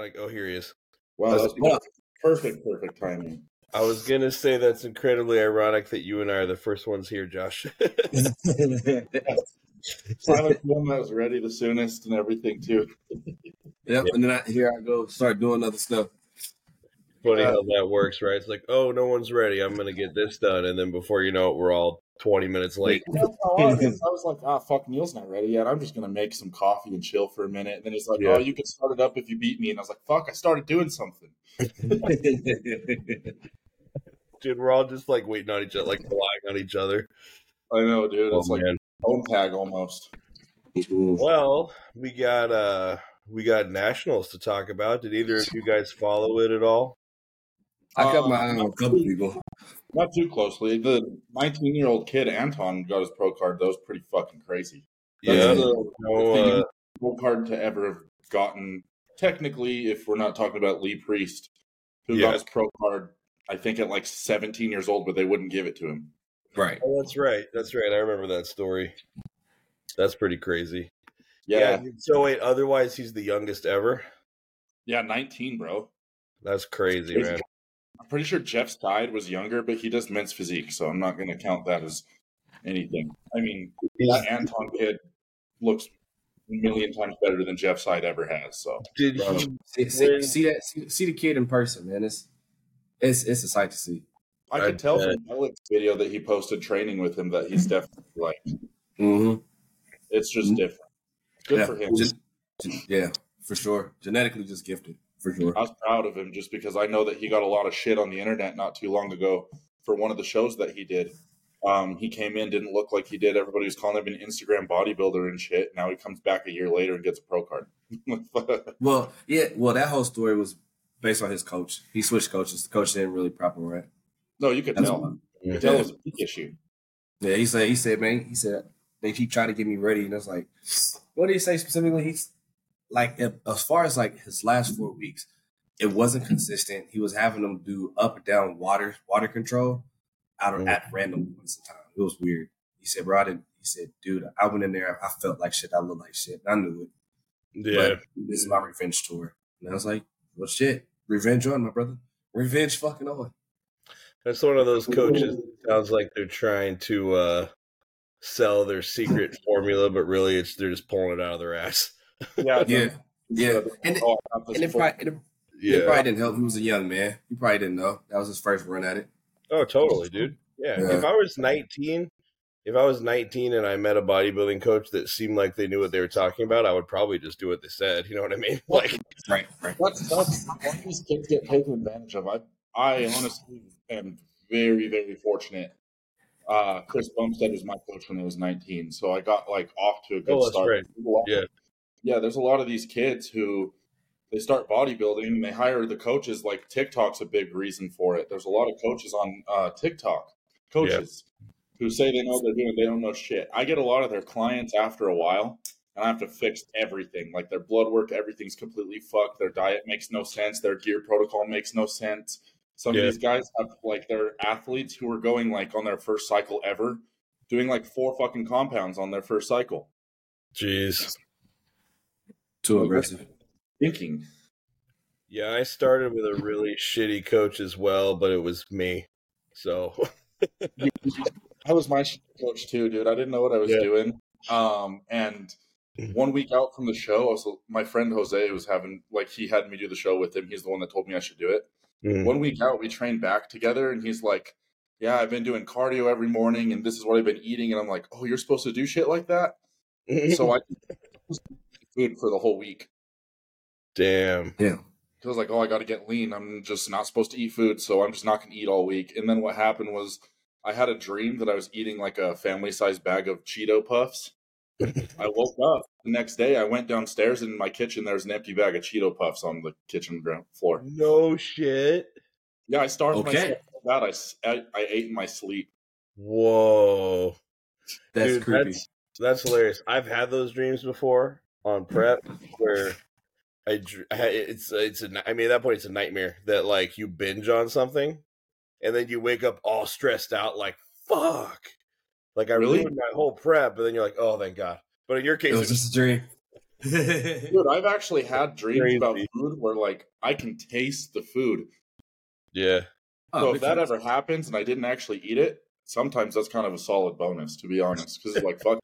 Like, oh, here he is. Wow, that's perfect, perfect timing. I was gonna say that's incredibly ironic that you and I are the first ones here, Josh. Silent film that was ready the soonest and everything too. Yep, and then I, here I go start doing other stuff. Funny how uh, that works, right? It's like, oh, no one's ready. I'm gonna get this done, and then before you know it, we're all 20 minutes late. I was. Like, ah, fuck, Neil's not ready yet. I'm just gonna make some coffee and chill for a minute. And then he's like, Yeah. oh, you can start it up if you beat me. And I was like, fuck, I started doing something. Dude, we're all just like waiting on each other, like relying on each other. I know, dude. Oh, It's like man. phone tag almost. Well, we got uh we got nationals to talk about. Did either of you guys follow it at all? I got my eye on a couple people. Not too closely. The 19 year old kid Anton got his pro card. That was pretty fucking crazy. That's Yeah. the, No, the uh, pro card to ever have gotten. Technically, if we're not talking about Lee Priest, who Yeah. got his pro card, I think at like 17 years old, but they wouldn't give it to him. Right. oh, that's right. That's right. I remember that story. That's pretty crazy. Yeah, So wait, otherwise he's the youngest ever. yeah, 19, bro. That's crazy, Crazy. man. I'm pretty sure Jeff Seid was younger, but he does men's physique, so I'm not going to count that as anything. I mean, that Anton kid looks a million times better than Jeff Seid ever has. So Did Bro, he see, see, see that see, see the kid in person, man. It's it's it's a sight to see. I I could tell bet. from Alex video that he posted training with him that he's definitely like Mm-hmm. it's just Mhm. different. Good yeah, for him. Just, yeah, for sure. Genetically, just gifted for sure. I was proud of him just because I know that he got a lot of shit on the internet not too long ago for one of the shows that he did. Um, he came in, didn't look like he did. Everybody was calling him an Instagram bodybuilder and shit. Now he comes back a year later and gets a pro card. Well, yeah. Well, that whole story was based on his coach. He switched coaches. The coach didn't really prop him right. no, you could That's tell. why. You could tell it was a big issue. Yeah, he said. He said, man. He said they keep trying to get me ready, and it's like, what did he say specifically? He's like, if, as far as like his last four weeks, it wasn't consistent. He was having them do up and down water water control out of Mhm. at random points in time. It was weird. He said, bro, I didn't. He said, dude, I went in there. I felt like shit. I looked like shit. I knew it. Yeah. But this is my revenge tour. And I was like, well, shit. Revenge on, my brother. Revenge fucking on. That's one of those coaches that sounds like they're trying to uh sell their secret formula, but really it's they're just pulling it out of their ass. Yeah, Yeah. Yeah. And, Oh, I got this and it probably, and it, it probably didn't help. He was a young man. He probably didn't know. That was his first run at it. Oh, totally, dude. Yeah. Yeah. If I was 19, if I was 19 and I met a bodybuilding coach that seemed like they knew what they were talking about, I would probably just do what they said. You know what I mean? Like, Right, right. That's that's why these kids get taken advantage of. I I honestly am very very fortunate. Uh, Chris Bumstead was my coach when I was 19, so I got like off to a good Oh, that's start. right. There's a lot- Yeah. Yeah. There's a lot of these kids who they start bodybuilding and they hire the coaches. Like TikTok's a big reason for it. There's a lot of coaches on uh, TikTok, coaches who say they know what they're doing. They don't know shit. I get a lot of their clients after a while and I have to fix everything. Like their blood work, everything's completely fucked. Their diet makes no sense. Their gear protocol makes no sense. Some Yeah. of these guys have like their athletes who are going like on their first cycle ever, doing like four fucking compounds on their first cycle. jeez. Too aggressive. Thinking, Yeah, I started with a really shitty coach as well, but it was me. So, I was my coach too, dude. I didn't know what I was Yeah. doing. Um, and one week out from the show, I was, my friend Jose was having like he had me do the show with him. He's the one that told me I should do it. mm, one week out we trained back together and he's like yeah i've been doing cardio every morning and this is what i've been eating and i'm like oh you're supposed to do shit like that so i food for the whole week damn. Yeah. because i was like oh i gotta get lean i'm just not supposed to eat food so i'm just not gonna eat all week and then what happened was i had a dream that i was eating like a family sized bag of cheeto puffs i woke up the next day i went downstairs and in my kitchen there's an empty bag of cheeto puffs on the kitchen ground floor No shit. yeah i starved Okay. myself so bad I, s- I- I ate in my sleep Whoa. That's Dude, creepy. That's, that's hilarious. I've had those dreams before on prep where I, dr- I it's it's a I mean at that point it's a nightmare that like you binge on something and then you wake up all stressed out like fuck like I Really? ruined my whole prep but then you're like oh thank god but in your case It was just a dream. Dude, I've actually had dreams Crazy. about food where like I can taste the food. Yeah. Oh, so big if that ever happens and I didn't actually eat it, sometimes that's kind of a solid bonus, to be honest. Because it's like fuck.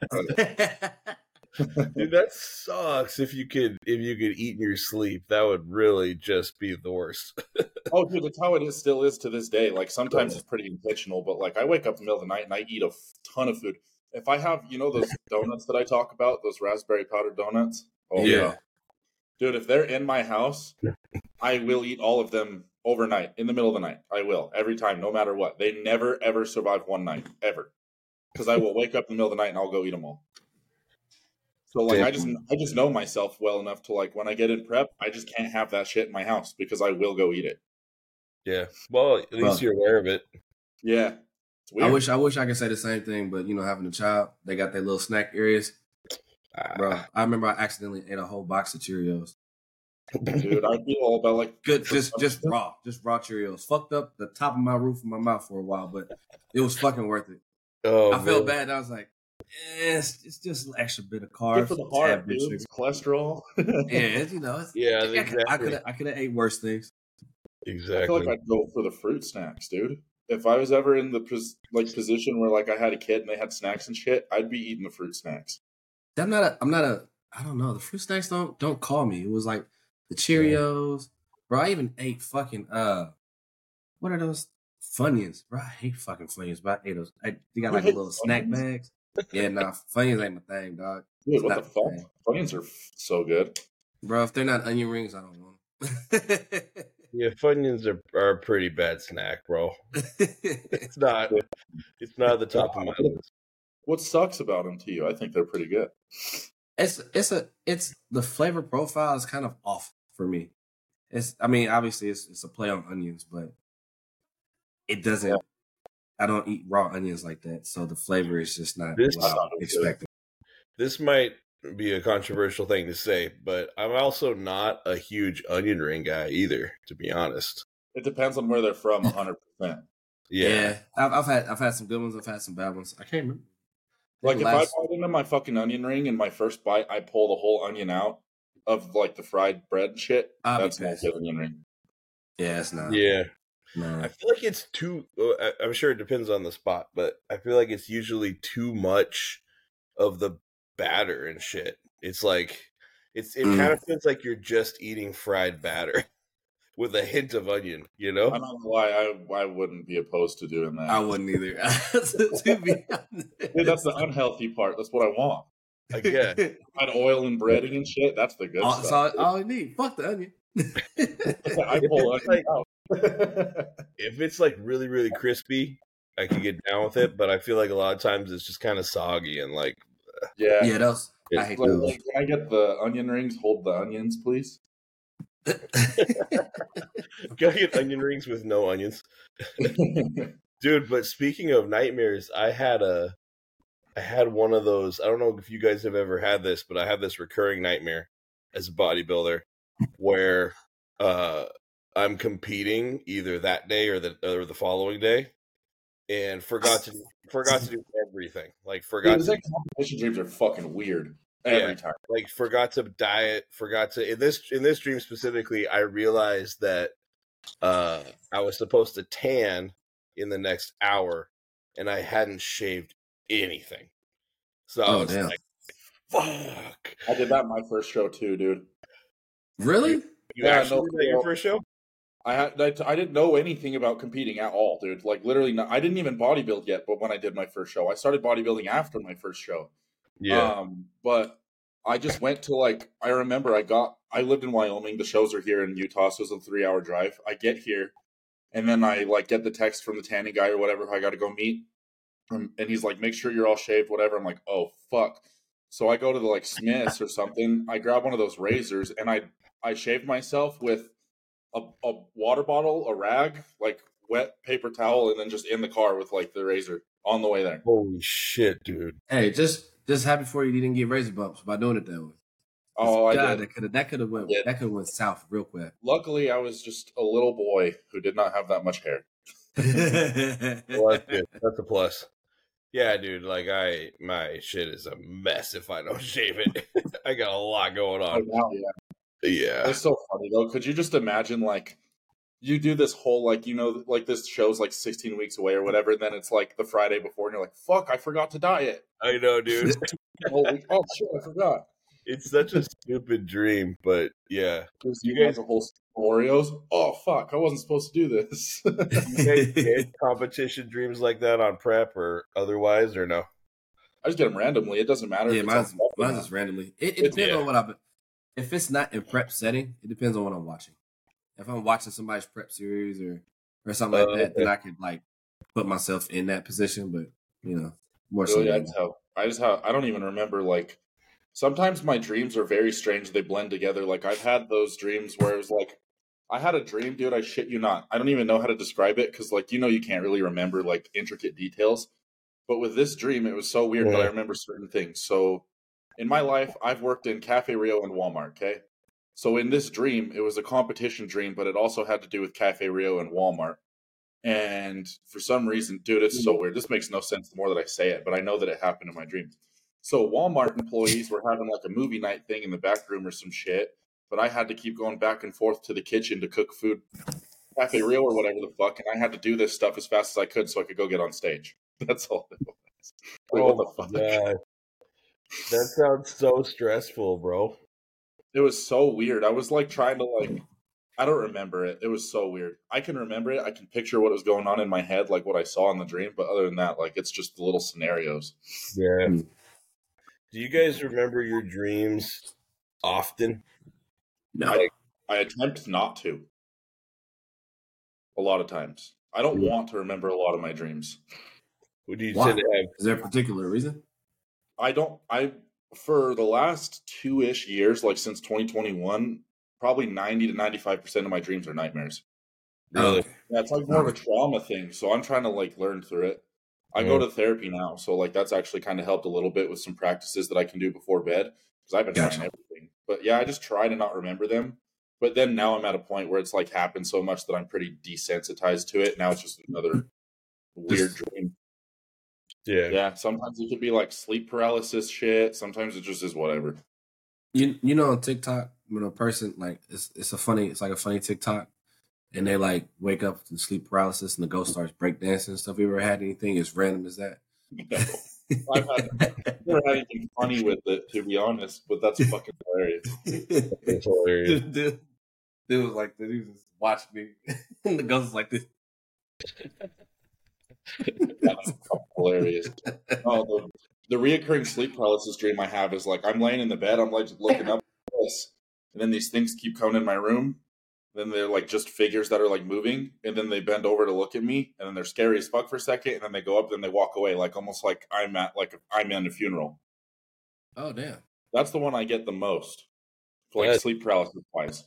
Dude, that sucks if you could if you could eat in your sleep. That would really just be the worst. oh, dude, that's how it is. Still is to this day. Like sometimes it's pretty intentional, but like I wake up in the middle of the night and I eat a ton of food. If I have, you know, those donuts that I talk about, those raspberry powdered donuts. Oh Yeah. dude, if they're in my house, I will eat all of them overnight in the middle of the night. I will every time, no matter what. They never ever survive one night ever, because I will wake up in the middle of the night and I'll go eat them all. So like I just I just know myself well enough to like when I get in prep, I just can't have that shit in my house because I will go eat it. Yeah. Well, at least Well- you're aware of it. Yeah, it's I wish I wish I could say the same thing, but you know, having a child, they got their little snack areas. Ah, Bro, I remember I accidentally ate a whole box of Cheerios. dude. I feel all about like Good, just just raw, just raw Cheerios. Fucked up the top of my roof of my mouth for a while, but it was fucking worth it. Oh, I felt bad. I was like, it's, it's just an extra bit of good carbs, for the heart, bit dude. It's cholesterol. Yeah, it's, you know, it's, Yeah, I could have I could have ate worse things. Exactly. I feel like I'd go for the fruit snacks, dude. If I was ever in the pos- like position where like I had a kid and they had snacks and shit, I'd be eating the fruit snacks. I'm not a. I'm not a. I don't know. The fruit snacks don't don't call me. It was like the Cheerios, bro. I even ate fucking uh, what are those Funyuns, bro? I hate fucking Funyuns, but I ate those. I, they got like hate little snack Funyuns? bags. Yeah, nah, Funyuns ain't my thing, dog. Dude, It's what the fuck? Funyuns are f- so good. bro. If they're not onion rings, I don't want them. Yeah, Funyuns are, are a pretty bad snack, bro. It's not. It's not at the top of my list. What sucks about them to you? I think they're pretty good. it's it's a it's the flavor profile is kind of off for me. It's I mean obviously it's it's a play on onions, but it doesn't. I don't eat raw onions like that, so the flavor is just not This- what I I thought it was good. expected. This might be a controversial thing to say, but I'm also not a huge onion ring guy either, to be honest. It depends on where they're from, 100. percent Yeah. Yeah, I've, I've had I've had some good ones. I've had some bad ones. I can't remember. Like if Last- I bite into my fucking onion ring and my first bite, I pull the whole onion out of like the fried bread and shit. I'll That's not pissed. onion ring. yeah, it's not. Yeah. Nah. I feel like it's too. uh, I- I'm sure it depends on the spot, but I feel like it's usually too much of the batter and shit. It's like it's it Mm. kind of feels like you're just eating fried batter with a hint of onion. You know, I'm know? not gonna lie, I I wouldn't be opposed to doing that. I wouldn't either. to be Dude, that's the unhealthy part. That's what I want. Again, Fried oil and breading and shit. That's the good all, that's stuff. all, all you need. Fuck the onion. I pull It's onion out. if it's like really really crispy, I can get down with it. But I feel like a lot of times it's just kind of soggy and like yeah. yeah, those. I hate Like, those. like, can I get the onion rings? Hold the onions, please. can I get onion rings with no onions? dude but speaking of nightmares i had a i had one of those i don't know if you guys have ever had this but i had this recurring nightmare as a bodybuilder where uh i'm competing either that day or the or the following day and forgot to forgot to do everything like forgot Dude, to these competition dreams are fucking weird every Yeah. time. like forgot to diet forgot to in this in this dream specifically i realized that uh i was supposed to tan in the next hour and i hadn't shaved anything so i Oh, was damn. like fuck I did that my first show too, dude. really? you Yeah, actually no, your first show I had I, I didn't know anything about competing at all, dude. Like literally, not, I didn't even bodybuild yet. But when I did my first show, I started bodybuilding after my first show. Um, but I just went to like I remember I got I lived in Wyoming. The shows are here in Utah, so it's a three hour drive. I get here, and then I like get the text from the tanning guy or whatever. who I got to go meet, Um, and he's like, "Make sure you're all shaved, whatever." I'm like, "Oh fuck." So I go to the like Smiths or something. I grab one of those razors and I I shave myself with a, a water bottle, a rag, like wet paper towel, and then just in the car with like the razor on the way there. holy shit dude Hey, just just happy for you. You didn't get razor bumps by doing it that way. Oh, I God, did. that could have that could have went Yeah. that could have went south real quick. Luckily, I was just a little boy who did not have that much hair. well, that's good that's a plus Yeah, dude. Like I, my shit is a mess if I don't shave it. I got a lot going Oh, on. now, yeah. Yeah. It's so funny though. Could you just imagine like you do this whole like you know like this show's like 16 weeks away or whatever, and then it's like the Friday before, and you're like, "Fuck, I forgot to diet." I know, dude. oh, shit, I forgot. It's such a stupid dream, but yeah. You You guys guys- a whole Oreos. Oh fuck, I wasn't supposed to do this. You guys get competition dreams like that on prep or otherwise, or no? I just get them randomly. It doesn't matter. Yeah, it's mine's, on prep or mine's just randomly. It, it It's- depends yeah. on what I've. If it's not in prep setting, it depends on what I'm watching. If I'm watching somebody's prep series or or something like Oh, that, then. I could like put myself in that position. But you know, more so. Really, I than- just have. I just have. I don't even remember. Like, sometimes my dreams are very strange. They blend together. Like I've had those dreams where it was like, I had a dream, dude. I shit you not. I don't even know how to describe it because, like, you know, you can't really remember like intricate details. But with this dream, it was so weird. But I remember certain things. So, in my life, I've worked in Cafe Rio and Walmart. Okay. So in this dream, it was a competition dream, but it also had to do with Cafe Rio and Walmart. And for some reason, dude, it's so mm-hmm. weird. This makes no sense the more that I say it, but I know that it happened in my dream. So Walmart employees were having like a movie night thing in the back room or some shit, but I had to keep going back and forth to the kitchen to cook food, Cafe Rio or whatever the fuck, and I had to do this stuff as fast as I could so I could go get on stage. That's all it was. Like, what oh the fuck? Yeah. That sounds so stressful, bro. It was so weird. I was like trying to like I don't remember it. It was so weird. I can remember it. I can picture what was going on in my head, like what I saw in the dream. But other than that, like it's just the little scenarios. Yeah. Hmm. Do you guys remember your dreams often? No, I- I attempt not to. A lot of times, I don't Hmm. want to remember a lot of my dreams. Would you Why? tend to have? is there a particular reason? I don't. I for the last two ish years, like since 2021, probably 90 to 95 percent of my dreams are nightmares. Really? Okay. Yeah, it's like more of a trauma thing. So I'm trying to like learn through it. I go to therapy now, so like that's actually kind of helped a little bit with some practices that I can do before bed because I've been Gotcha. trying everything. But yeah, I just try to not remember them. But then now I'm at a point where it's like happened so much that I'm pretty desensitized to it. Now it's just another weird dream. Yeah. Yeah, sometimes it could be like sleep paralysis shit. Sometimes it just is whatever. You you know on TikTok when a person like it's it's a funny it's like a funny TikTok and they like wake up to sleep paralysis and the ghost starts breakdancing and stuff. You ever had anything as random as that? No, I've had never had anything funny with it, to be honest. But that's fucking hilarious. It's hilarious. dude, dude, dude was like, dude was watching me, and the ghost was like this. That's hilarious. Oh, the, the reoccurring sleep paralysis dream I have is like I'm laying in the bed, I'm like looking up at this, and then these things keep coming in my room. Then they're like just figures that are like moving, and then they bend over to look at me, and then they're scary as fuck for a second, and then they go up, and then they walk away, like almost like I'm at like I'm in a funeral. Oh damn! That's the one I get the most, like Yes. sleep paralysis wise.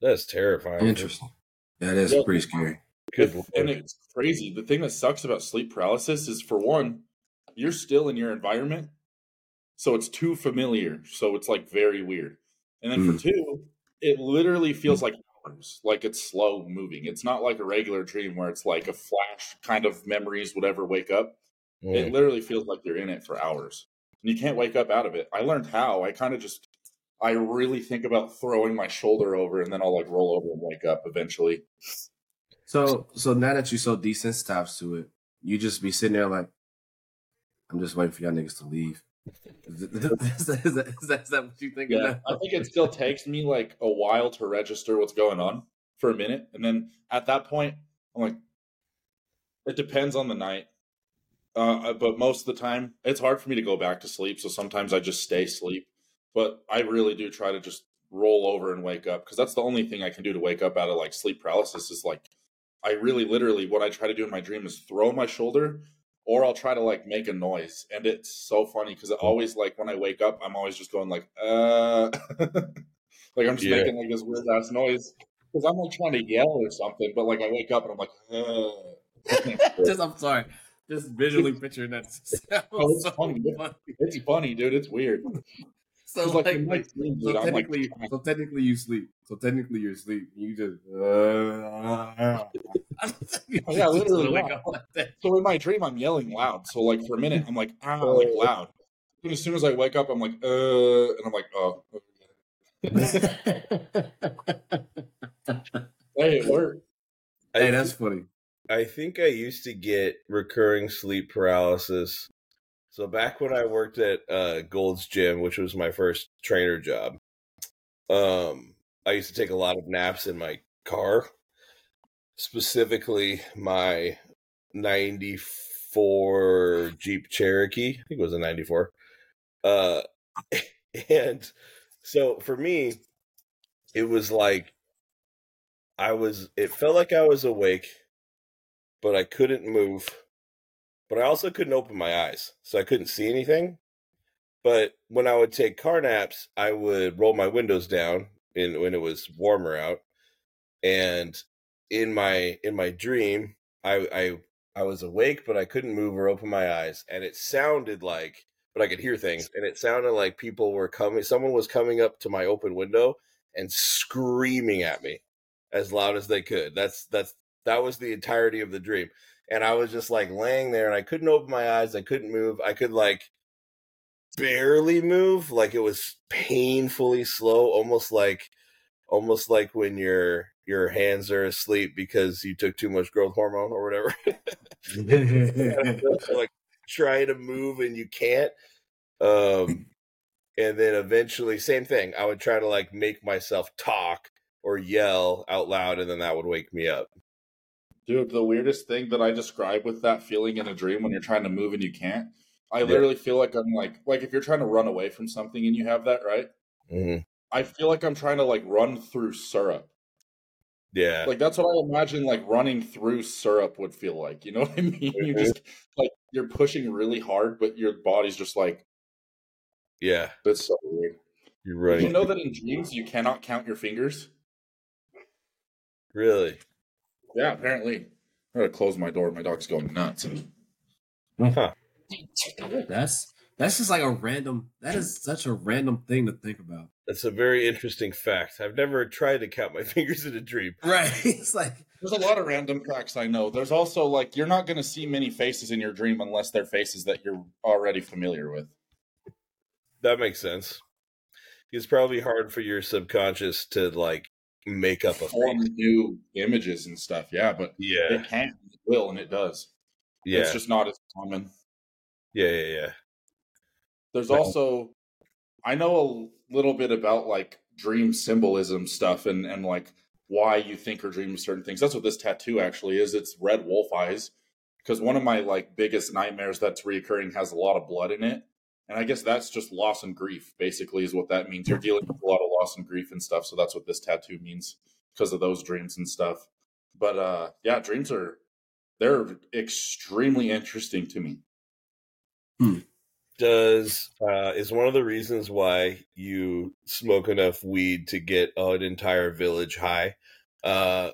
That's terrifying. Interesting. That is Yeah. pretty scary. Good And it's crazy. The thing that sucks about sleep paralysis is for one, you're still in your environment. So it's too familiar. So it's like very weird. And then for two, it literally feels like hours, like it's slow moving. It's not like a regular dream where it's like a flash kind of memories, whatever, wake up. Mm. It literally feels like you're in it for hours. And you can't wake up out of it. I learned how. I kind of just I really think about throwing my shoulder over and then I'll like roll over and wake up eventually. So so now that you're so desensitized to it, you just be sitting there like, I'm just waiting for y'all niggas to leave. Is that, is that, is that, is that, is that what you think? Yeah, I think it still takes me like a while to register what's going on for a minute, and then at that point, I'm like, it depends on the night. Uh, but most of the time, it's hard for me to go back to sleep. So sometimes I just stay asleep. But I really do try to just roll over and wake up because that's the only thing I can do to wake up out of like sleep paralysis. Is like, I really literally what I try to do in my dream is throw my shoulder or I'll try to like make a noise. And it's so funny because it always like when I wake up, I'm always just going like, uh, like I'm just Yeah. making like this weird ass noise because I'm like trying to yell or something, but like I wake up and I'm like, uh. just I'm sorry. Just visually picturing that. Oh, it's so funny. funny. it's funny, dude. It's weird. So, 'Cause, like, like, like, so dude, I'm like, technically, so technically you sleep. So technically you're asleep. You just. Uh, yeah, literally, wake up like that. So in my dream, I'm yelling loud. So like for a minute, I'm like ah, like loud. And as soon as I wake up, I'm like uh, and I'm like oh. Hey, it worked. hey, that's funny. I think I used to get recurring sleep paralysis. So back when I worked at uh, Gold's Gym, which was my first trainer job, um, I used to take a lot of naps in my car, specifically my '94 Jeep Cherokee. I think it was a '94. Uh, and so for me, it was like I was. It felt like I was awake but I couldn't move. But I also couldn't open my eyes, so I couldn't see anything. But when I would take car naps, I would roll my windows down in when it was warmer out, and in my in my dream, I I I was awake, but I couldn't move or open my eyes, and it sounded like, but I could hear things, and it sounded like people were coming. Someone was coming up to my open window and screaming at me as loud as they could. That's that's that was the entirety of the dream. And I was just like laying there and I couldn't open my eyes. I couldn't move. I could like barely move. Like it was painfully slow, almost like almost like when your your hands are asleep because you took too much growth hormone or whatever. like trying to move and you can't. Um and then eventually same thing. I would try to like make myself talk or yell out loud and then that would wake me up. Dude, the weirdest thing that I describe with that feeling in a dream when you're trying to move and you can't, I literally feel like I'm like like if you're trying to run away from something and you have that, right? hmm I feel like I'm trying to like run through syrup. Yeah. Like that's what I imagine like running through syrup would feel like. You know what I mean? You Mhm. just like you're pushing really hard, but your body's just like yeah. that's so weird. You're Did running. you know that in dreams you cannot count your fingers? really? Yeah, apparently. I gotta close my door. My dog's going nuts. Huh. That's that's just like a random. That is such a random thing to think about. That's a very interesting fact. I've never tried to count my fingers in a dream. Right. It's like There's a lot of random facts I know. There's also like you're not gonna see many faces in your dream unless they're faces that you're already familiar with. That makes sense. It's probably hard for your subconscious to like make up a Form new images and stuff, yeah, but Yeah. it can, it will, and it does. Yeah. It's just not as common. Yeah. Yeah. Yeah. There's Well- also I know a little bit about like dream symbolism stuff and and like why you think or dream of certain things. That's what this tattoo actually is. It's red wolf eyes because one of my like biggest nightmares that's reoccurring has a lot of blood in it. And I guess that's just loss and grief basically is what that means. You're dealing with a lot of loss and grief and stuff, so that's what this tattoo means because of those dreams and stuff. But uh yeah, dreams are they're extremely interesting to me. Does uh is one of the reasons why you smoke enough weed to get an entire village high? Uh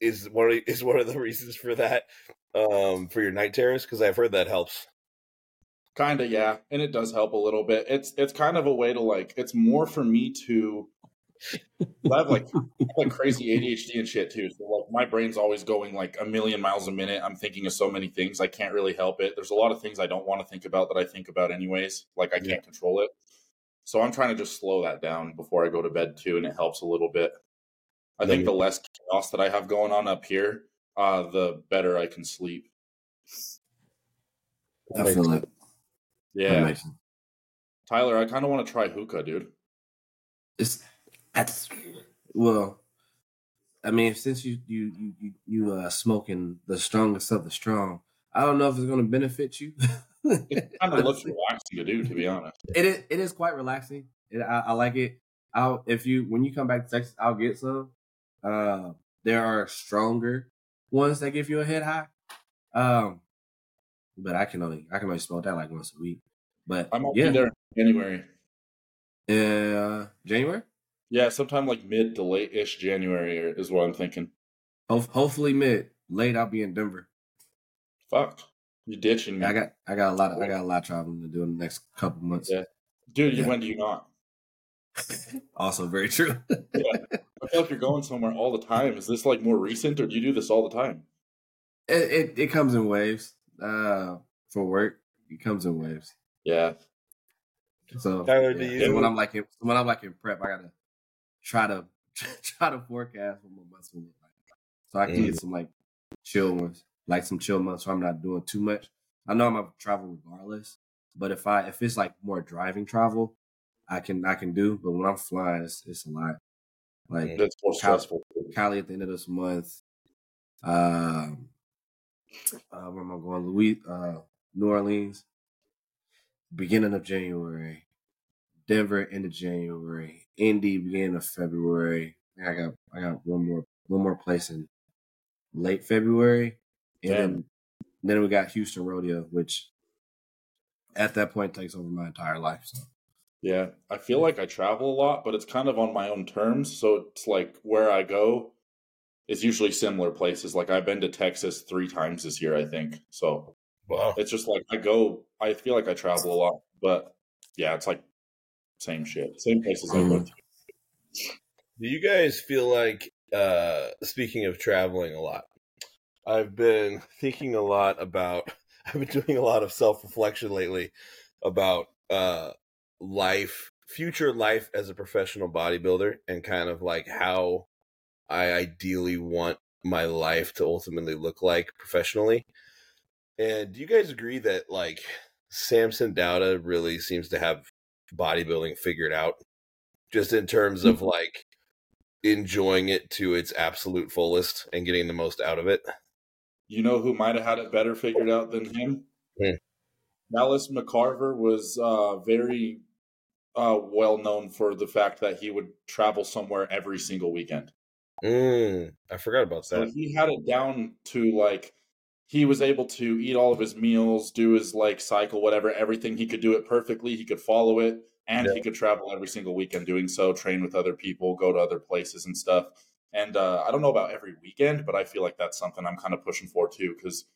is one of, is one of the reasons for that um for your night terrors because I've heard that helps. Kind of, yeah, and it does help a little bit. It's it's kind of a way to like. It's more for me to. I have like like crazy ADHD and shit too. So like my brain's always going like a million miles a minute. I'm thinking of so many things. I can't really help it. There's a lot of things I don't want to think about that I think about anyways. Like I can't Yeah. control it. So I'm trying to just slow that down before I go to bed too, and it helps a little bit. I think the less chaos that I have going on up here, uh, the better I can sleep. I feel like that Yeah, sense. Tyler, I kind of want to try hookah, dude. It's that's well. I mean, since you you you you, you uh smoking the strongest of the strong, I don't know if it's going to benefit you. It kind of looks relaxing to do, to be honest. It is. It is quite relaxing. It, I, I like it. I'll if you when you come back to Texas, I'll get some. Uh, there are stronger ones that give you a head high. Um, but I can only I can only smoke that like once a week. But I might yeah, be there in January. uh, January. Yeah, sometime like mid to late ish January is what I'm thinking. Ho- hopefully mid late. I'll be in Denver. Fuck, you're ditching me, I got I got a lot of I got a lot of traveling to do in the next couple months. Yeah. dude. You Yeah. when do you not? also very true. yeah. I feel like you're going somewhere all the time. Is this like more recent, or do you do this all the time? It it, it comes in waves. Uh, for work, it comes in waves. Yeah. So, Tyler, yeah. do you- when I'm like in, when I'm like in prep, I gotta try to try to forecast what my months will look like, so I can get some like chill ones, like some chill months, so I'm not doing too much. I know I'm gonna travel regardless, but if I if it's like more driving travel, I can I can do. But when I'm flying, it's it's a lot. Like That's more stressful. Cali at the end of this month. Um, uh, where am I going? Louis, uh, New Orleans, beginning of January. Denver, end of January. Indy, beginning of February. I got I got one more one more place in late February, and then then we got Houston Rodeo, which at that point takes over my entire life. So Yeah, I feel like I travel a lot, but it's kind of on my own terms. So it's like where I go is usually similar places. Like I've been to Texas three times this year, I think. So Wow. it's just like I go. I feel like I travel a lot, but yeah, it's like same shit, same places I go to. Do you guys feel like, uh, speaking of traveling a lot, I've been thinking a lot about, I've been doing a lot of self reflection lately about uh, life, future life as a professional bodybuilder, and kind of like how I ideally want my life to ultimately look like professionally. And do you guys agree that like Samson Dauda really seems to have bodybuilding figured out? Just in terms of like enjoying it to its absolute fullest and getting the most out of it. You know who might have had it better figured out than him? Hmm. Dallas McCarver was uh, very uh, well known for the fact that he would travel somewhere every single weekend. Mm, I forgot about So that. he had it down to like he was able to eat all of his meals, do his like cycle, whatever, everything. He could do it perfectly. He could follow it, and Yeah. he could travel every single weekend doing so, train with other people, go to other places and stuff. And uh, I don't know about every weekend, but I feel like that's something I'm kind of pushing for too. Because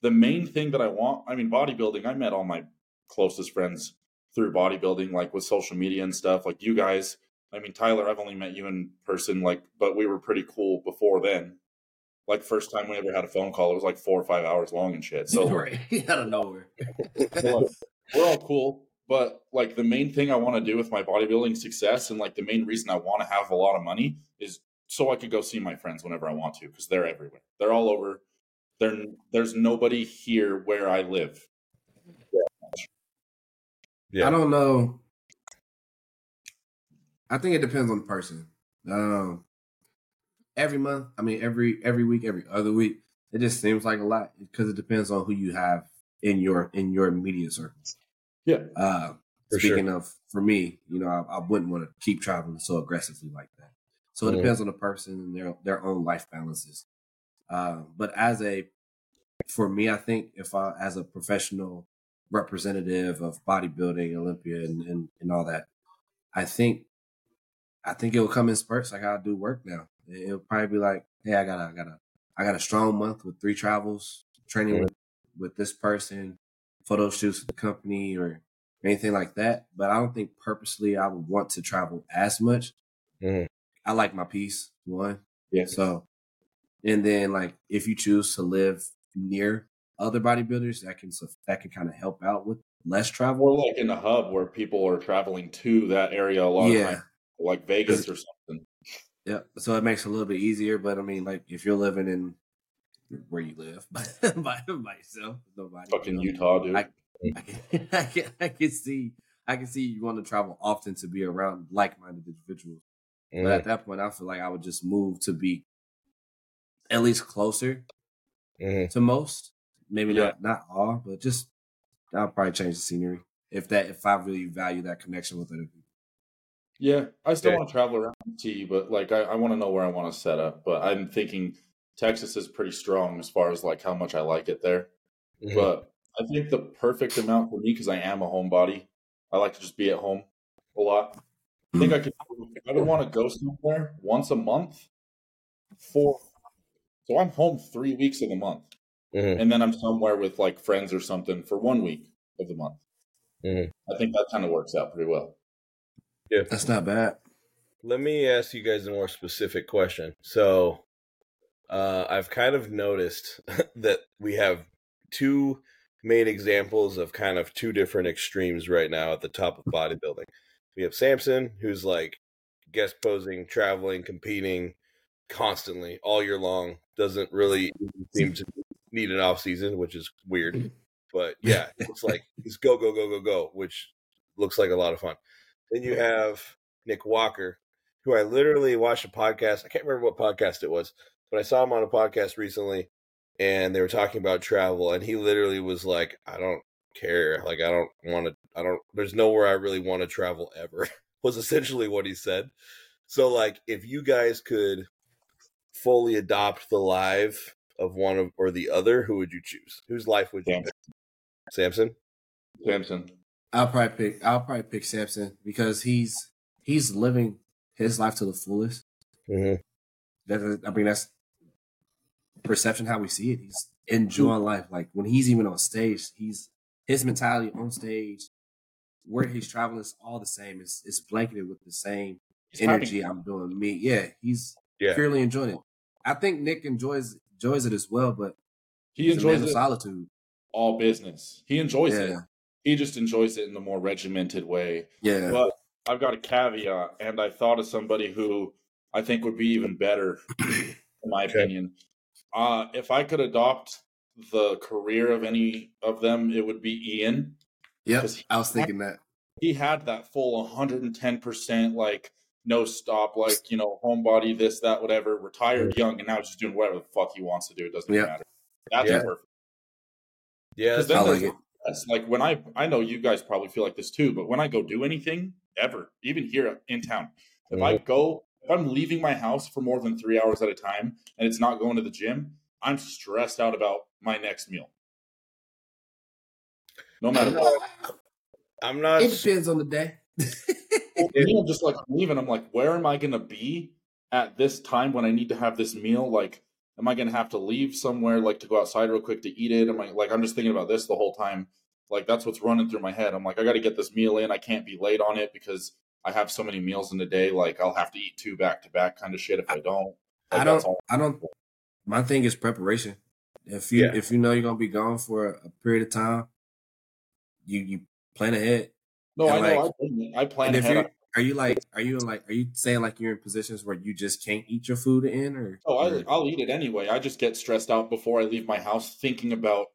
the main thing that I want, I mean, bodybuilding. I met all my closest friends through bodybuilding, like with social media and stuff. Like you guys, I mean, Tyler, I've only met you in person, like, but we were pretty cool before then. Like first time we ever had a phone call, it was like four or five hours long and shit. So right out of nowhere. so, we're all cool, but like the main thing I want to do with my bodybuilding success, and like the main reason I want to have a lot of money is so I could go see my friends whenever I want to, because they're everywhere. They're all over. There, there's nobody here where I live. Yeah. I don't know. I think it depends on the person. Um, every month, I mean, every every week, every other week, it just seems like a lot because it depends on who you have in your in your media circle. Yeah. Uh, For sure. speaking of, for me, you know, I, I wouldn't want to keep traveling so aggressively like that. So it Mhm. depends on the person and their their own life balances. Uh, but as a, for me, I think if I, as a professional representative of bodybuilding, Olympia, and, and, and all that, I think, I think it will come in spurts like I do work now. It'll probably be like, hey, I got a, I got a, I got a strong month with three travels, training Mhm. with with this person, photo shoots with the company or anything like that. But I don't think purposely I would want to travel as much. Mhm. I like my peace, one. Yeah. So, and then like if you choose to live near other bodybuilders, that can that can kind of help out with less travel. Or like in a hub where people are traveling to that area a lot Yeah, like Vegas or something. yeah. So it makes it a little bit easier. But I mean, like if you're living in where you live by by, by yourself, nobody, Fucking you know, Utah, dude. I- I can, I can I can see I can see you want to travel often to be around like-minded individuals. But Mm, at that point, I feel like I would just move to be at least closer mhm. to most. Maybe Yeah. not not all, but just I'll probably change the scenery if that if I really value that connection with other people. Yeah, I still Yeah. want to travel around T, but like I, I want to know where I want to set up. But I'm thinking Texas is pretty strong as far as like how much I like it there. Mhm. But I think the perfect amount for me because I am a homebody. I like to just be at home a lot. I think I could. I would want to go somewhere once a month for. So I'm home three weeks of the month, Mhm. and then I'm somewhere with like friends or something for one week of the month. Mhm. I think that kind of works out pretty well. Yeah. That's not bad. Let me ask you guys a more specific question. So, uh, I've kind of noticed that we have two main examples of kind of two different extremes right now at the top of bodybuilding. We have Samson, who's like guest posing, traveling, competing constantly all year long. Doesn't really seem to need an off season, which is weird. But yeah, it's like he's go go go go go, which looks like a lot of fun. Then you have Nick Walker, who I literally watched a podcast. I can't remember what podcast it was, but I saw him on a podcast recently, and they were talking about travel, and he literally was like, "I don't care. Like, I don't want to. I don't. There's nowhere I really want to travel ever." was essentially what he said. So, like, if you guys could fully adopt the live of one of, or the other, who would you choose? Whose life would you pick? Samson. Samson. I'll probably pick. I'll probably pick Samson because he's he's living his life to the fullest. Mm-hmm. That I mean, that's perception how we see it. He's enjoying life. Like when he's even on stage, he's his mentality on stage, where he's traveling is all the same. It's it's blanketed with the same He's having energy. I'm doing me. Yeah, he's Yeah. purely enjoying it. I think Nick enjoys enjoys it as well, but He he's enjoys of it solitude. all business. He enjoys Yeah. it. He just enjoys it in the more regimented way. Yeah, But I've got a caveat, and I thought of somebody who I think would be even better, in my Okay. opinion. Uh, if I could adopt the career of any of them, it would be Ian. yep. 'cause he- I was thinking that. He had that full 110%, like, no stop, like, you know, homebody, this, that, whatever, retired young, and now he's just doing whatever the fuck he wants to do. It doesn't Yeah. matter. That's Yeah. perfect. Yeah, 'Cause that's then I like it. Yes, like when I I know you guys probably feel like this too, but when I go do anything ever, even here in town, if I mm-hmm. go if I'm leaving my house for more than three hours at a time and it's not going to the gym, I'm stressed out about my next meal. No matter I'm what. not, I'm not It depends on the day. Well, for me, I'm just like leaving. I'm like, where am I gonna be at this time when I need to have this meal? Like, am I gonna have to leave somewhere like to go outside real quick to eat it? Am I like I'm just thinking about this the whole time. Like that's what's running through my head. I'm like, I gotta get this meal in. I can't be late on it because I have so many meals in a day. Like I'll have to eat two back to back kind of shit if I don't. Like, I don't. I don't. My thing is preparation. If you Yeah. if you know you're gonna be gone for a, period of time, you you plan ahead. No, I and, know. I, plan- I plan And ahead. You're you like are you like are you saying like you're in positions where you just can't eat your food in or? Oh, I, I'll eat it anyway. I just get stressed out before I leave my house, thinking about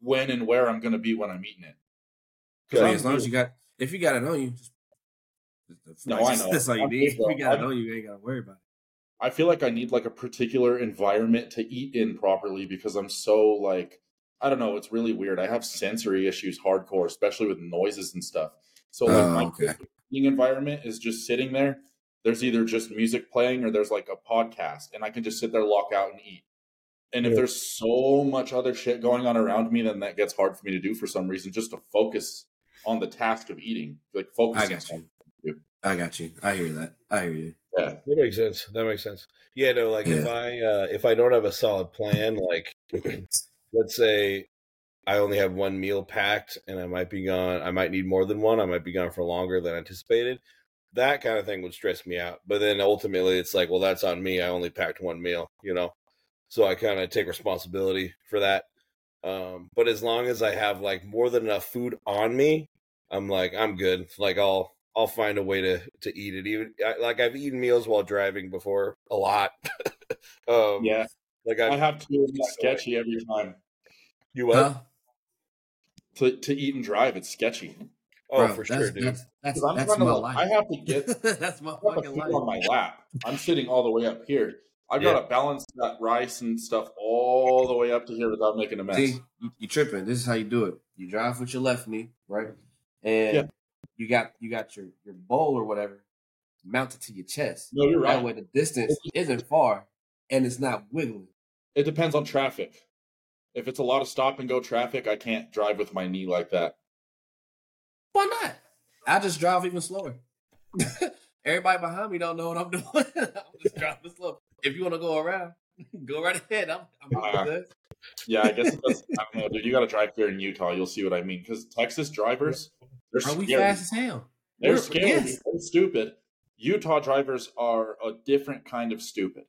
when and where I'm going to be when I'm eating it. because as long as you got if you got it on you, just, No, I know. That's all you need. If you got it I'm- on you, you ain't gotta worry about it. I feel like I need like a particular environment to eat in properly because I'm so like I don't know. It's really weird. I have sensory issues hardcore, especially with noises and stuff. So like Oh, my okay. Environment is just sitting there. There's either just music playing or there's like a podcast, and I can just sit there, lock out, and eat. And if Yeah. there's so much other shit going on around me, then that gets hard for me to do for some reason. Just to focus on the task of eating, like focusing. I got you. on- I got you. I hear that. I hear you. Yeah, That makes sense. That makes sense. Yeah, no, like if I uh if I don't have a solid plan, like let's say I only have one meal packed and I might be gone I might need more than one, I might be gone for longer than anticipated. That kind of thing would stress me out. But then ultimately it's like, well that's on me. I only packed one meal, you know. So I kind of take responsibility for that. Um but as long as I have like more than enough food on me, I'm like I'm good. Like I'll I'll find a way to to eat it. Even I, like I've eaten meals while driving before a lot. um, yeah. like I I, have to. It's sketchy every time you what? Huh? To to eat and drive. It's sketchy. oh, Bro, for that's, sure, dude. That's that's, 'Cause I'm that's trying to, my life. I have to get that's my I have the fucking food on my lap. I'm sitting all the way up here. I've Yeah. got to balance that rice and stuff all the way up to here without making a mess. See, you, you tripping. This is how you do it. You drive with your left knee, right? And Yeah. you got you got your your bowl or whatever mounted to your chest. No, you're That right. way the distance isn't far and it's not wiggling. It depends on traffic. If it's a lot of stop and go traffic, I can't drive with my knee like that. Why not? I just drive even slower. Everybody behind me don't know what I'm doing. I'm just driving slow. If you want to go around, go right ahead. I'm, I'm Uh, good. Yeah, I guess it does. I don't know, dude. You got to drive here in Utah. You'll see what I mean. Because Texas drivers, they're Are we scary. fast as hell? They're We're- scary. yes. They're stupid. Utah drivers are a different kind of stupid.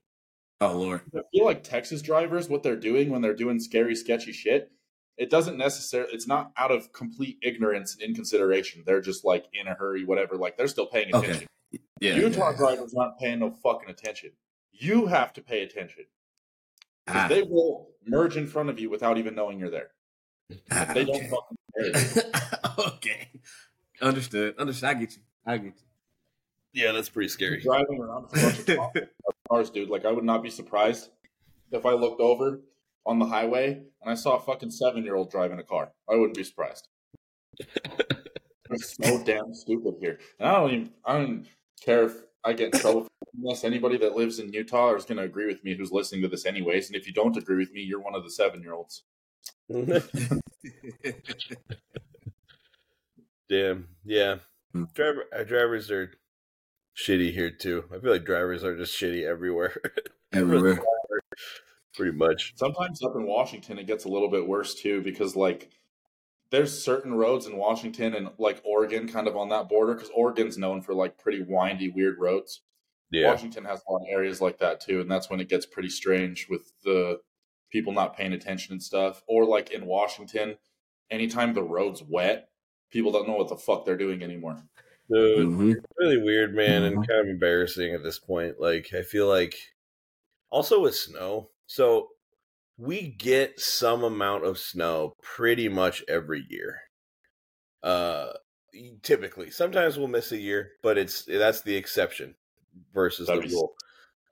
Oh Lord. I feel like Texas drivers, what they're doing when they're doing scary, sketchy shit, it doesn't necessarily, it's not out of complete ignorance and inconsideration. They're just like in a hurry, whatever. Like they're still paying Okay. attention. Yeah. Utah yeah. drivers aren't paying no fucking attention. You have to pay attention. Ah, They will merge in front of you without even knowing you're there. ah, They don't okay. fucking care. okay. Understood. Understood. I get you. I get Yeah, that's pretty scary. driving around with a bunch of cars, dude. Like I would not be surprised if I looked over on the highway and I saw a fucking seven year old driving a car. I wouldn't be surprised. it's so damn stupid here. And I don't even I don't care if I get in trouble for this. Anybody that lives in Utah is gonna agree with me who's listening to this anyways. And if you don't agree with me, you're one of the seven year olds. Damn. Yeah. Hmm. Driver uh, drivers are shitty here too. I feel like drivers are just shitty everywhere. Everywhere. Pretty much. Sometimes up in Washington it gets a little bit worse too because like there's certain roads in Washington and like Oregon kind of on that border because Oregon's known for like pretty windy, weird roads. Yeah. Washington has a lot of areas like that too, and that's when it gets pretty strange with the people not paying attention and stuff. Or like in Washington, anytime the road's wet, people don't know what the fuck they're doing anymore. Dude, Mhm. really weird, man, and Mhm. kind of embarrassing at this point. Like, I feel like also with snow. So we get some amount of snow pretty much every year. Uh, typically, sometimes we'll miss a year, but it's that's the exception versus That'd the rule.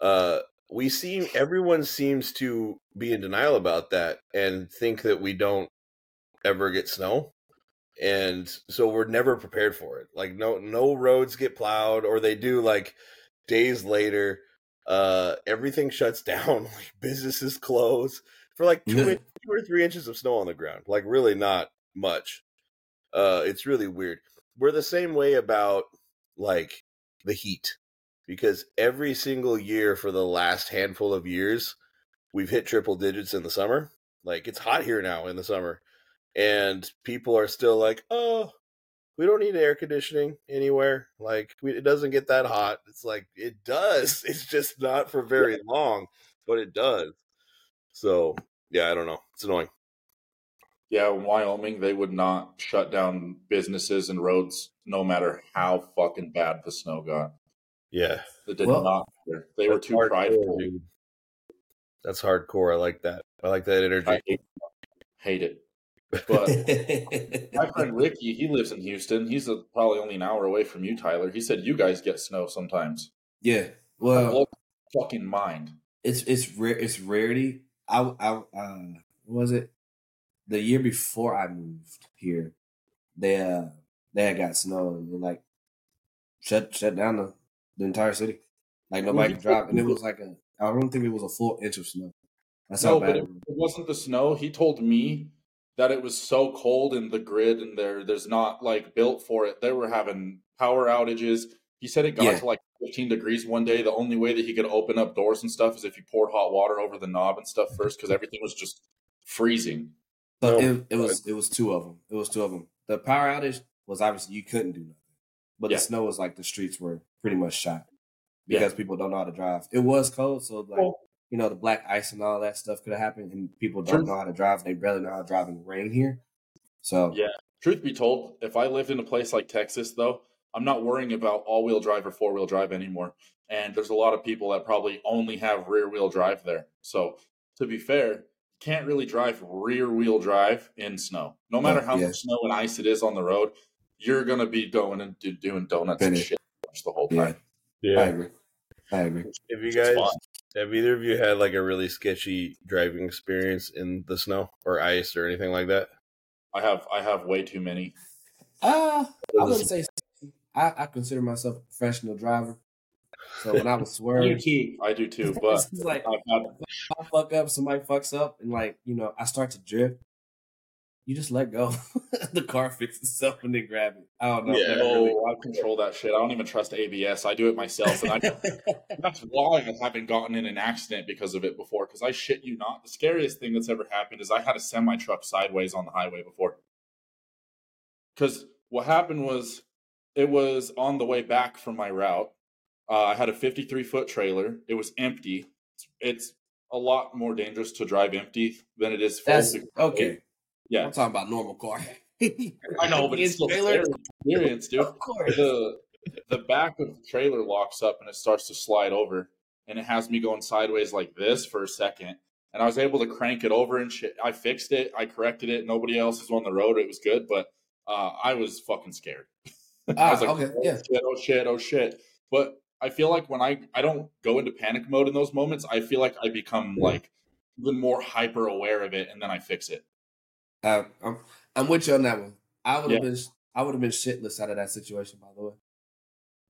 Uh, we seem everyone seems to be in denial about that and think that we don't ever get snow and so we're never prepared for it. Like no no roads get plowed or they do like days later uh everything shuts down like businesses close for like two, in- two or three inches of snow on the ground like really not much. Uh it's really weird. We're the same way about like the heat because every single year for the last handful of years we've hit triple digits in the summer. Like it's hot here now in the summer and people are still like, "Oh, we don't need air conditioning anywhere. Like, we, it doesn't get that hot." It's like it does. It's just not for very long, but it does. So, yeah, I don't know. It's annoying. Yeah, in Wyoming, they would not shut down businesses and roads no matter how fucking bad the snow got. Yeah, It did Well, not. They were too hardcore, prideful. dude. That's hardcore. I like that. I like that energy. I hate, hate it. But my friend Ricky, he lives in Houston. He's a, probably only an hour away from you, Tyler. He said you guys get snow sometimes. yeah. Well, fucking mind. it's it's rare. It's rarity. I I uh, what was it the year before I moved here? They uh they had got snow and they, like shut shut down the, the entire city. Like nobody could drive, and it was like a I don't think it was a full inch of snow. That's how No, bad but it it, was. it wasn't the snow. He told me that it was so cold in the grid and there there's not like built for it. They were having power outages. He said it got Yeah. to like 15 degrees one day. The only way that he could open up doors and stuff is if he poured hot water over the knob and stuff first because everything was just freezing. So No, it, it was it was two of them. It was two of them. The power outage was obviously you couldn't do nothing, but Yeah. the snow was like the streets were pretty much shot Yeah. because people don't know how to drive. It was cold, so like Well- you know the black ice and all that stuff could have happened, and people don't True. know how to drive. They barely know how to drive in the rain here. So Yeah. Truth be told, if I lived in a place like Texas, though, I'm not worrying about all wheel drive or four wheel drive anymore. And there's a lot of people that probably only have rear wheel drive there. So, to be fair, you can't really drive rear wheel drive in snow. No matter oh, how yeah. much snow and ice it is on the road, you're going to be going and do, doing donuts and shit the whole yeah, time. I Yeah. agree. I agree. Have you guys, have either of you had like a really sketchy driving experience in the snow or ice or anything like that? I have I have way too many. Uh, I wouldn't say I, I consider myself a professional driver. So when I was swerving, I do too, but it's like I fuck up, somebody fucks up, and like you know, I start to drift. You just let go. the car fixes itself and then grab it. I don't know. Yeah. Really- oh, I control that shit. I don't even trust ABS. I do it myself, and I That's why I haven't gotten in an accident because of it before. Because I shit you not, the scariest thing that's ever happened is I had a semi truck sideways on the highway before. Because what happened was It was on the way back from my route. Uh, I had a 53 foot trailer. It was empty. It's, it's a lot more dangerous to drive empty than it is full. Okay. Yeah, I'm talking about normal car. I know, but it's still trailer. experience, dude. Of course. the the back of the trailer locks up and it starts to slide over and it has me going sideways like this for a second and i was able to crank it over and shit i fixed it i corrected it nobody else was on the road it was good but uh, i was fucking scared i Ah, was like okay, oh, yeah. shit, oh shit oh shit but i feel like when i i don't go into panic mode in those moments i feel like i become like even more hyper aware of it and then i fix it Uh, I'm, I'm with you on that one. I would have Yeah. been I would have been shitless out of that situation. By the way,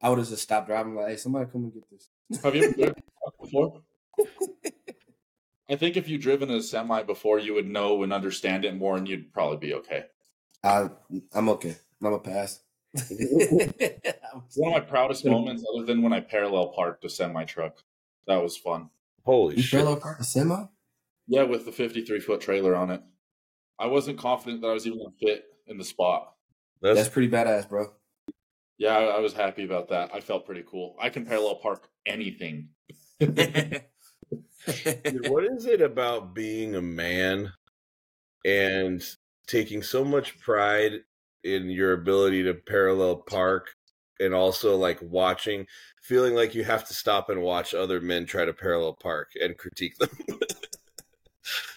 I would have just stopped driving. Like, hey, somebody come and get this. Have you ever driven a truck before? I think if you've driven a semi before, you would know and understand it more, and you'd probably be okay. I I'm okay. I'm a pass. One of my proudest moments, other than when I parallel parked a semi truck, that was fun. Holy you shit! parallel park a semi? Yeah, with the 53 foot trailer on it. I wasn't confident that I was even going to fit in the spot. That's, That's pretty badass, bro. Yeah, I, I was happy about that. I felt pretty cool. I can parallel park anything. Dude, what is it about being a man and taking so much pride in your ability to parallel park and also like watching feeling like you have to stop and watch other men try to parallel park and critique them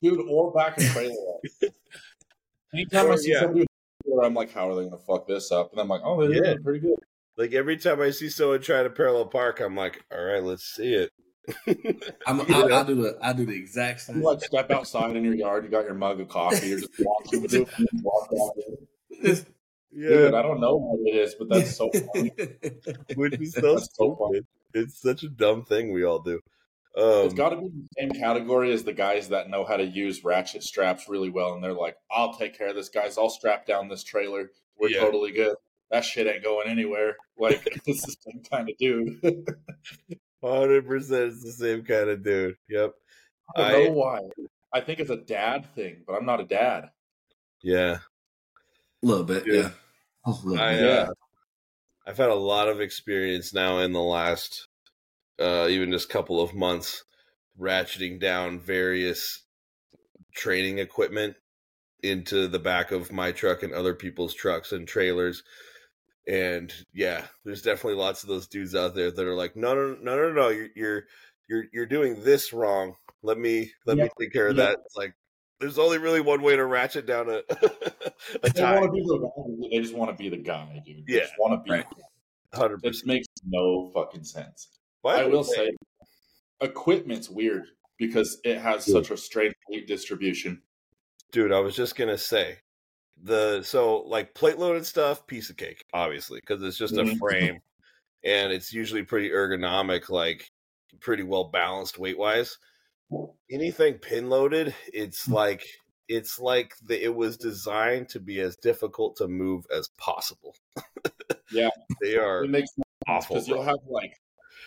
Dude, or back a trailer up. Anytime I see yeah. somebody, with a trailer, I'm like, how are they going to fuck this up? And I'm like, oh, they're Yeah. doing pretty good. like every time i see someone try to parallel park i'm like all right let's see it I'm, I. I'll do the I do the exact You same. like step outside in your yard, you got your mug of coffee, you're just walking through and you walk out there. Dude, I don't know what it is, but that's so funny. which is so That's so funny. it's such a dumb thing we all do It's um got to be the same category as the guys that know how to use ratchet straps really well, and they're like, "I'll take care of this, guys. I'll strap down this trailer. We're Yeah. totally good. That shit ain't going anywhere." Like this is the same kind of dude. Hundred percent, it's the same kind of dude. Yep. I I- don't know why. I think it's a dad thing, but I'm not a dad. Yeah. A little bit, Dude. yeah. A little I, bit. Yeah. uh, I've had a lot of experience now in the last, uh, even just couple of months, ratcheting down various training equipment into the back of my truck and other people's trucks and trailers. And yeah, there's definitely lots of those dudes out there that are like, no, no, no, no, no, you're you're you're you're doing this wrong. Let me let me take care of that. It's like there's only really one way to ratchet down a a They want to be the. They just want to be the guy, dude. They Yeah. just want to be. Right. Hundred percent. makes no fucking sense. I will say, equipment's weird because it has Yeah. such a strange weight distribution. dude i was just gonna say the so like plate loaded stuff piece of cake obviously because it's just a Mhm. frame and it's usually pretty ergonomic like pretty well balanced weight wise anything pin loaded it's like it's like the, it was designed to be as difficult to move as possible Yeah. they are It makes awful because you'll have like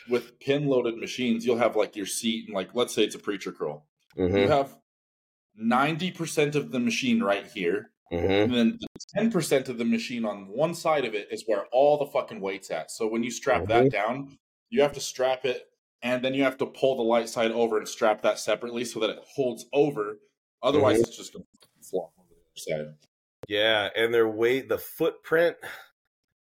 with pin loaded machines, you'll have like your seat and like let's say it's a preacher curl. Mhm, You have ninety percent of the machine right here, mhm. and then ten percent of the machine on one side of it is where all the fucking weight's at. So when you strap Mm-hmm. that down, you have to strap it, and then you have to pull the light side over and strap that separately so that it holds over. Otherwise, Mhm. it's just going to flop over the other side. Yeah, and their weight, the footprint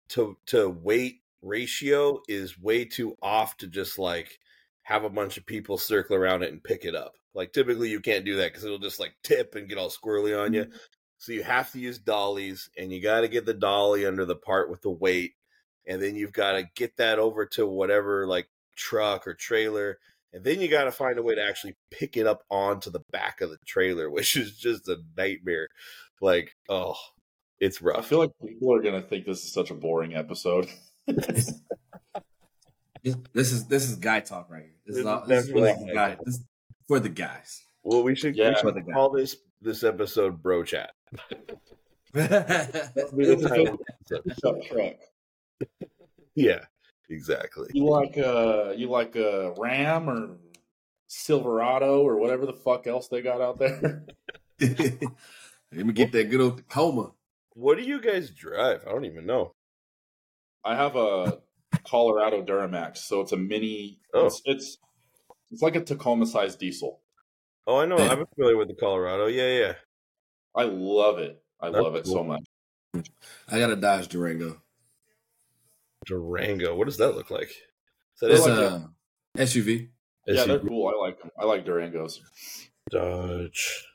to to weight ratio is way too off to just like have a bunch of people circle around it and pick it up. Like typically you can't do that because it'll just like tip and get all squirrely on you. Mm-hmm. So you have to use dollies, and you got to get the dolly under the part with the weight, and then you've got to get that over to whatever like truck or trailer, and then you got to find a way to actually pick it up onto the back of the trailer, which is just a nightmare. Like, oh, it's rough. I feel like people are going to think this is such a boring episode. This, this is this is guy talk right here. This, This is, is all, this is for definitely the guy guy. This is for the guys. Well, we should, we should For the guy. call this this episode "Bro Chat." That's the title of the episode. Truck, truck. yeah, exactly. You like a you like a Ram or Silverado or whatever the fuck else they got out there? Let me get that good old Tacoma. What do you guys drive? I don't even know. I have a Colorado Duramax, so it's a mini. Oh. It's, it's it's like a Tacoma sized diesel. Oh, I know. I'm familiar with the Colorado. Yeah, yeah. I love it. I That's love it so much. I got a Dodge Durango. Durango. What does that look like? Is that It's like a SUV. Yeah, they're SUV? cool. I like them. I like Durangos. Dodge.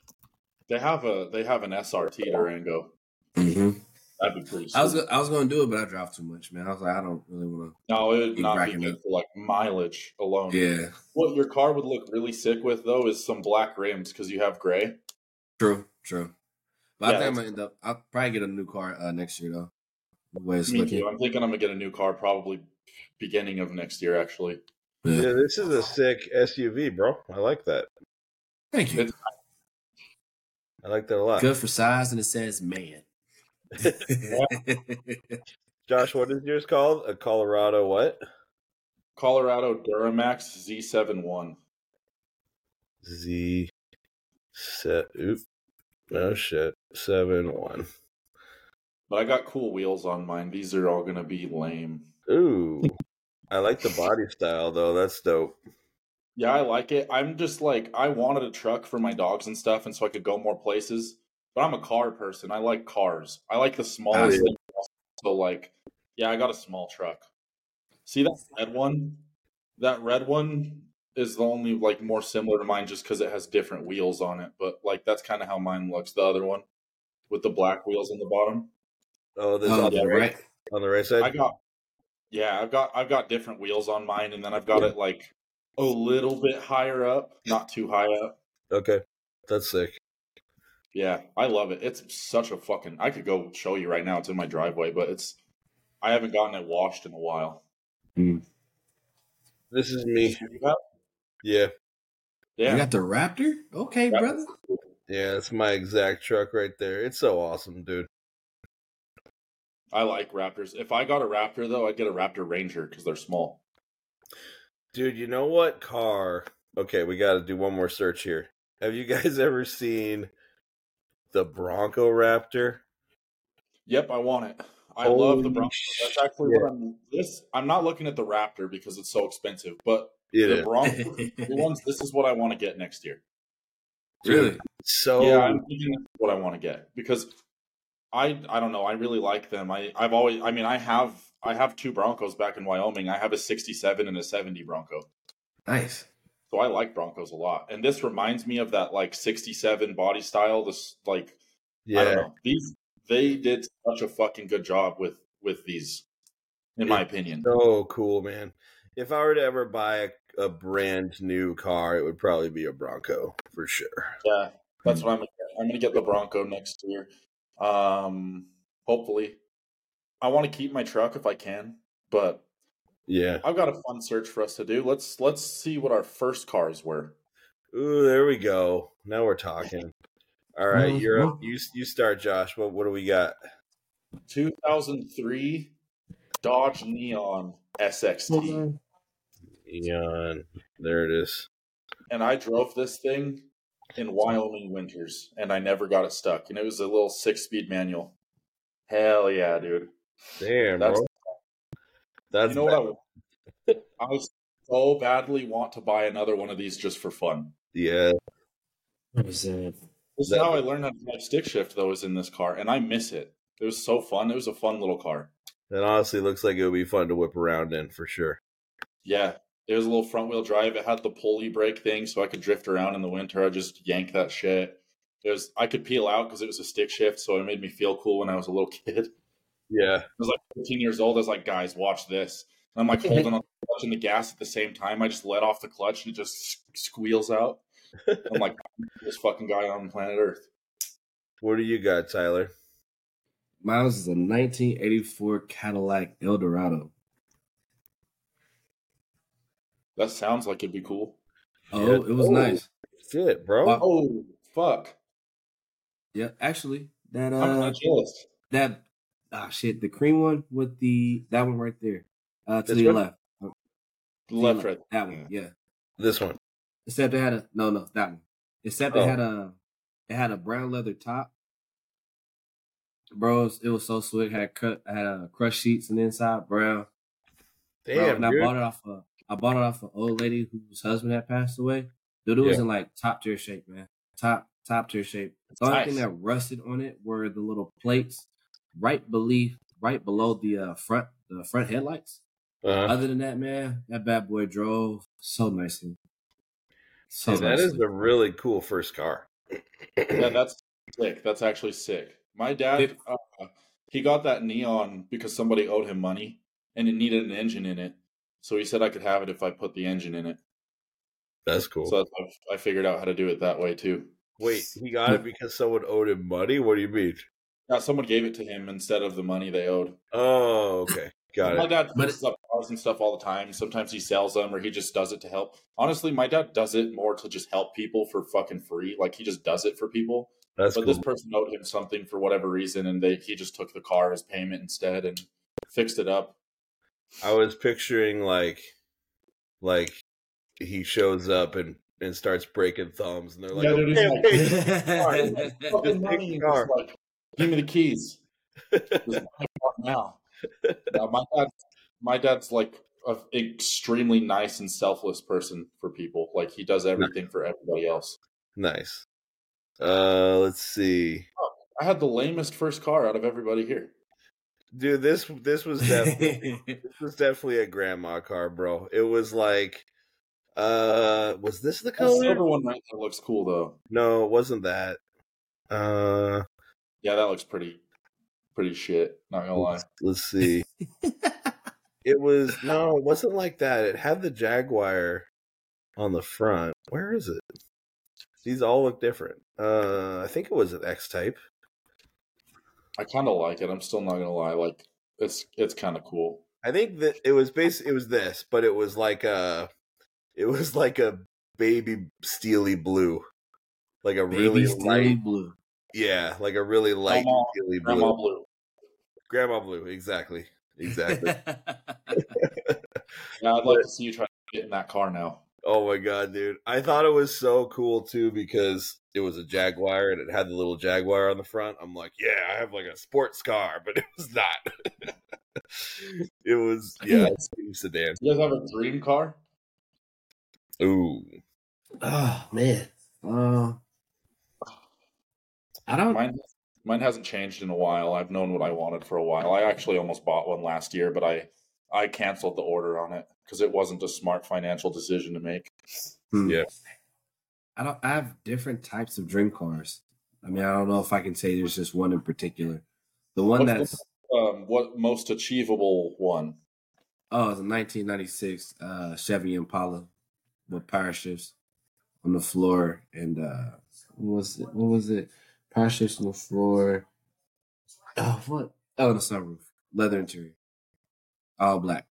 They have a they have an SRT Durango. Mm-hmm. That'd be pretty. I was I was going to do it, but I drive too much, man. I was like, I don't really want to. no, it would not be good up. for like mileage alone. Yeah, What your car would look really sick with though is some black rims because you have gray. true, true. But Yeah, I think I'm gonna end up. I'll probably get a new car uh, next year though. The way it's Me looking. too. I'm thinking I'm gonna get a new car probably beginning of next year. Actually, Yeah. Yeah, this is a sick SUV, bro. I like that. Thank you. It's- I like that a lot. Good for size, and it says man. Josh, what is yours called? A Colorado what? Colorado Duramax Z71. Z set oop. Oh shit. Seven one. But I got cool wheels on mine. These are all gonna be lame. Ooh. I like the body style though. That's dope. Yeah, I like it. I'm just like I wanted a truck for my dogs and stuff, and so I could go more places. But I'm a car person. I like cars. I like the smallest oh, thing. So like, yeah, I got a small truck. See that red one? That red one is the only like more similar to mine, just because it has different wheels on it. But like that's kind of how mine looks. The other one with the black wheels on the bottom. Oh, this Oh, on the right, right. on the right side. I got yeah, I've got I've got different wheels on mine, and then I've got it like a little bit higher up, not too high up. Okay. That's sick. Yeah, I love it. It's such a fucking. I could go show you right now. It's in my driveway, but it's. I haven't gotten it washed in a while. Mm. This is me. Yeah, Yeah. You got the Raptor? Okay, Raptor. brother. Yeah, it's my exact truck right there. It's so awesome, dude. I like Raptors. If I got a Raptor though, I'd get a Raptor Ranger because they're small. Dude, you know what car? Okay, we got to do one more search here. Have you guys ever seen the Bronco Raptor? Yep, I want it. I love the Bronco. That's actually shit. what I'm. This I'm not looking at the Raptor because it's so expensive, but It the is Bronco the ones. This is what I want to get next year. really? so. yeah, I'm thinking that's what I want to get because I I don't know. I really like them. I I've always. I mean, I have I have two Broncos back in Wyoming. I have a '67 and a '70 Bronco. Nice. So I like Broncos a lot. And this reminds me of that like 67 body style. This like I don't yeah. know. These they did such a fucking good job with with these, in my opinion. So cool, man. If I were to ever buy a, a brand new car, it would probably be a Bronco for sure. Yeah, that's what I'm gonna get. I'm gonna get the Bronco next year. Um hopefully. I want to keep my truck if I can, but Yeah. I've got a fun search for us to do. Let's let's see what our first cars were. Ooh, there we go. Now we're talking. All right, Mhm. you're up. You you start, Josh. What what do we got? 2003 Dodge Neon SXT. Eon. There it is. and I drove this thing in Wyoming winters, and I never got it stuck. And it was a little six-speed manual. Hell yeah, dude! Damn, That's bro. That's you know what I? I so badly want to buy another one of these just for fun. yeah. What was that? This is how I learned how to drive stick shift, though, is in this car, and I miss it. It was so fun. It was a fun little car. It honestly looks like it would be fun to whip around in for sure. Yeah, it was a little front-wheel drive. It had the pulley brake thing, so I could drift around in the winter. I just yank that shit. It was I could peel out because it was a stick shift, so it made me feel cool when I was a little kid. Yeah. I was like 15 years old. I was like, guys, watch this. And I'm like holding on the clutch and the gas at the same time. I just let off the clutch and it just squeals out. I'm like, this fucking guy on planet Earth. What do you got, Tyler? Miles is a 1984 Cadillac Eldorado. That sounds like it'd be cool. Oh, Yeah. it was Oh. nice. Fit, bro. Wow. Oh, fuck. Yeah, actually, that I'm uh, not jealous. that ah shit, the cream one with the that one right there, uh, to This the one? left, To the Left, right. that one, yeah. This one. Except it had a no, no, that one. Except it Oh. had a it had a brown leather top, bro, it was, it was so slick. Had cut, had uh, crushed sheets and the inside, brown. Bro, Damn, and I bought it off a, I bought it off an old lady whose husband had passed away. Dude, it was in like top tier shape, man. Top top tier shape. The only Nice. thing that rusted on it were the little plates right beneath, right below the uh, front, the front headlights. Uh-huh. Other than that, man, that bad boy drove so nicely. So Dude, that is nicely. a really cool first car. Yeah, that's sick. That's actually sick. My dad, It- uh, he got that neon because somebody owed him money and it needed an engine in it. So he said I could have it if I put the engine in it. That's cool. So that's, I figured out how to do it that way too. Wait, he got it because someone owed him money? What do you mean? Yeah, someone gave it to him instead of the money they owed. Oh, okay. Got it. My dad But puts up cars and stuff all the time. Sometimes he sells them or he just does it to help. Honestly, my dad does it more to just help people for fucking free. Like he just does it for people. That's but cool. this person owed him something for whatever reason, and they he just took the car as payment instead and fixed it up. I was picturing like like he shows up and and starts breaking thumbs and they're like, Yeah, dude, he's okay, like- okay, Sorry. Fucking Just money, take the and car. just like, Give me the keys. My now. Now, my dad, my dad's like an extremely nice and selfless person for people. Like he does everything for everybody else. nice. Uh let's see. I had the lamest first car out of everybody here. Dude, this this was definitely this was definitely a grandma car, bro. It was like uh was this the The color? silver one right there looks cool though. No, it wasn't that. Uh Yeah, that looks pretty, pretty shit. Not gonna lie. let's, let's see. it was no, it wasn't like that. It had the Jaguar on the front. Where is it? These all look different. Uh I think it was an X type. I kind of like it. I'm still not gonna lie. Like it's it's kind of cool. I think that it was base it was this, but it was like a it was like a baby steely blue. Like a really Baby Steely light blue. Yeah, like a really light Grandma- steely blue. Grandma blue. Grandma blue, exactly. Exactly. Yeah, I'd like to see you try to get in that car now. oh my god, dude. I thought it was so cool too because it was a Jaguar and it had the little Jaguar on the front. I'm like, yeah, I have like a sports car, but it was not. it was yeah, it's a sedan. You guys have a dream car? Ooh. oh man. Uh, I don't. Mine, mine hasn't changed in a while. I've known what I wanted for a while. I actually almost bought one last year, but I I canceled the order on it because it wasn't a smart financial decision to make. hmm. Yeah. I don't. I have different types of dream cars. I mean, I don't know if I can say there's just one in particular. The one What's that's Um, what most achievable one? oh, it's a 1996 uh, Chevy Impala with power shifts on the floor, and uh, what was it? What was it? Power on the floor. Oh, what? Oh, the sunroof, leather interior, all black.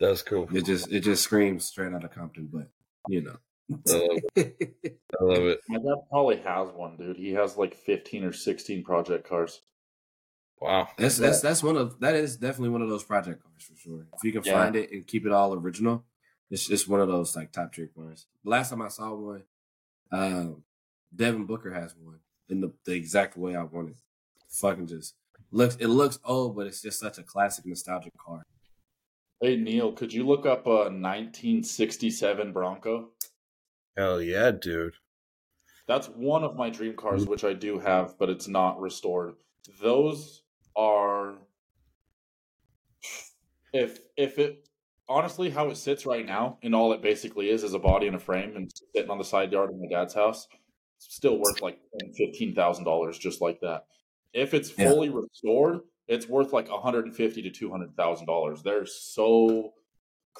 That's cool. It just it just screams straight out of Compton, but you know. I love it. I love it. My dad probably has one, dude. He has like fifteen or sixteen project cars. Wow. That's that's that's one of that is definitely one of those project cars for sure. If you can Yeah. find it and keep it all original, it's just one of those like top tier cars. The last time I saw one, um, Devin Booker has one in the, the exact way I want it. Fucking just looks it looks old, but it's just such a classic nostalgic car. Hey Neil, could you look up uh, a 1967 Bronco? Hell yeah, dude. That's one of my dream cars, mm. which I do have, but it's not restored. Those are if if it honestly how it sits right now, and all it basically is is a body and a frame, and sitting on the side yard of my dad's house, it's still worth like fifteen thousand dollars, just like that. If it's Yeah. fully restored, it's worth like one hundred and fifty to two hundred thousand dollars. They're so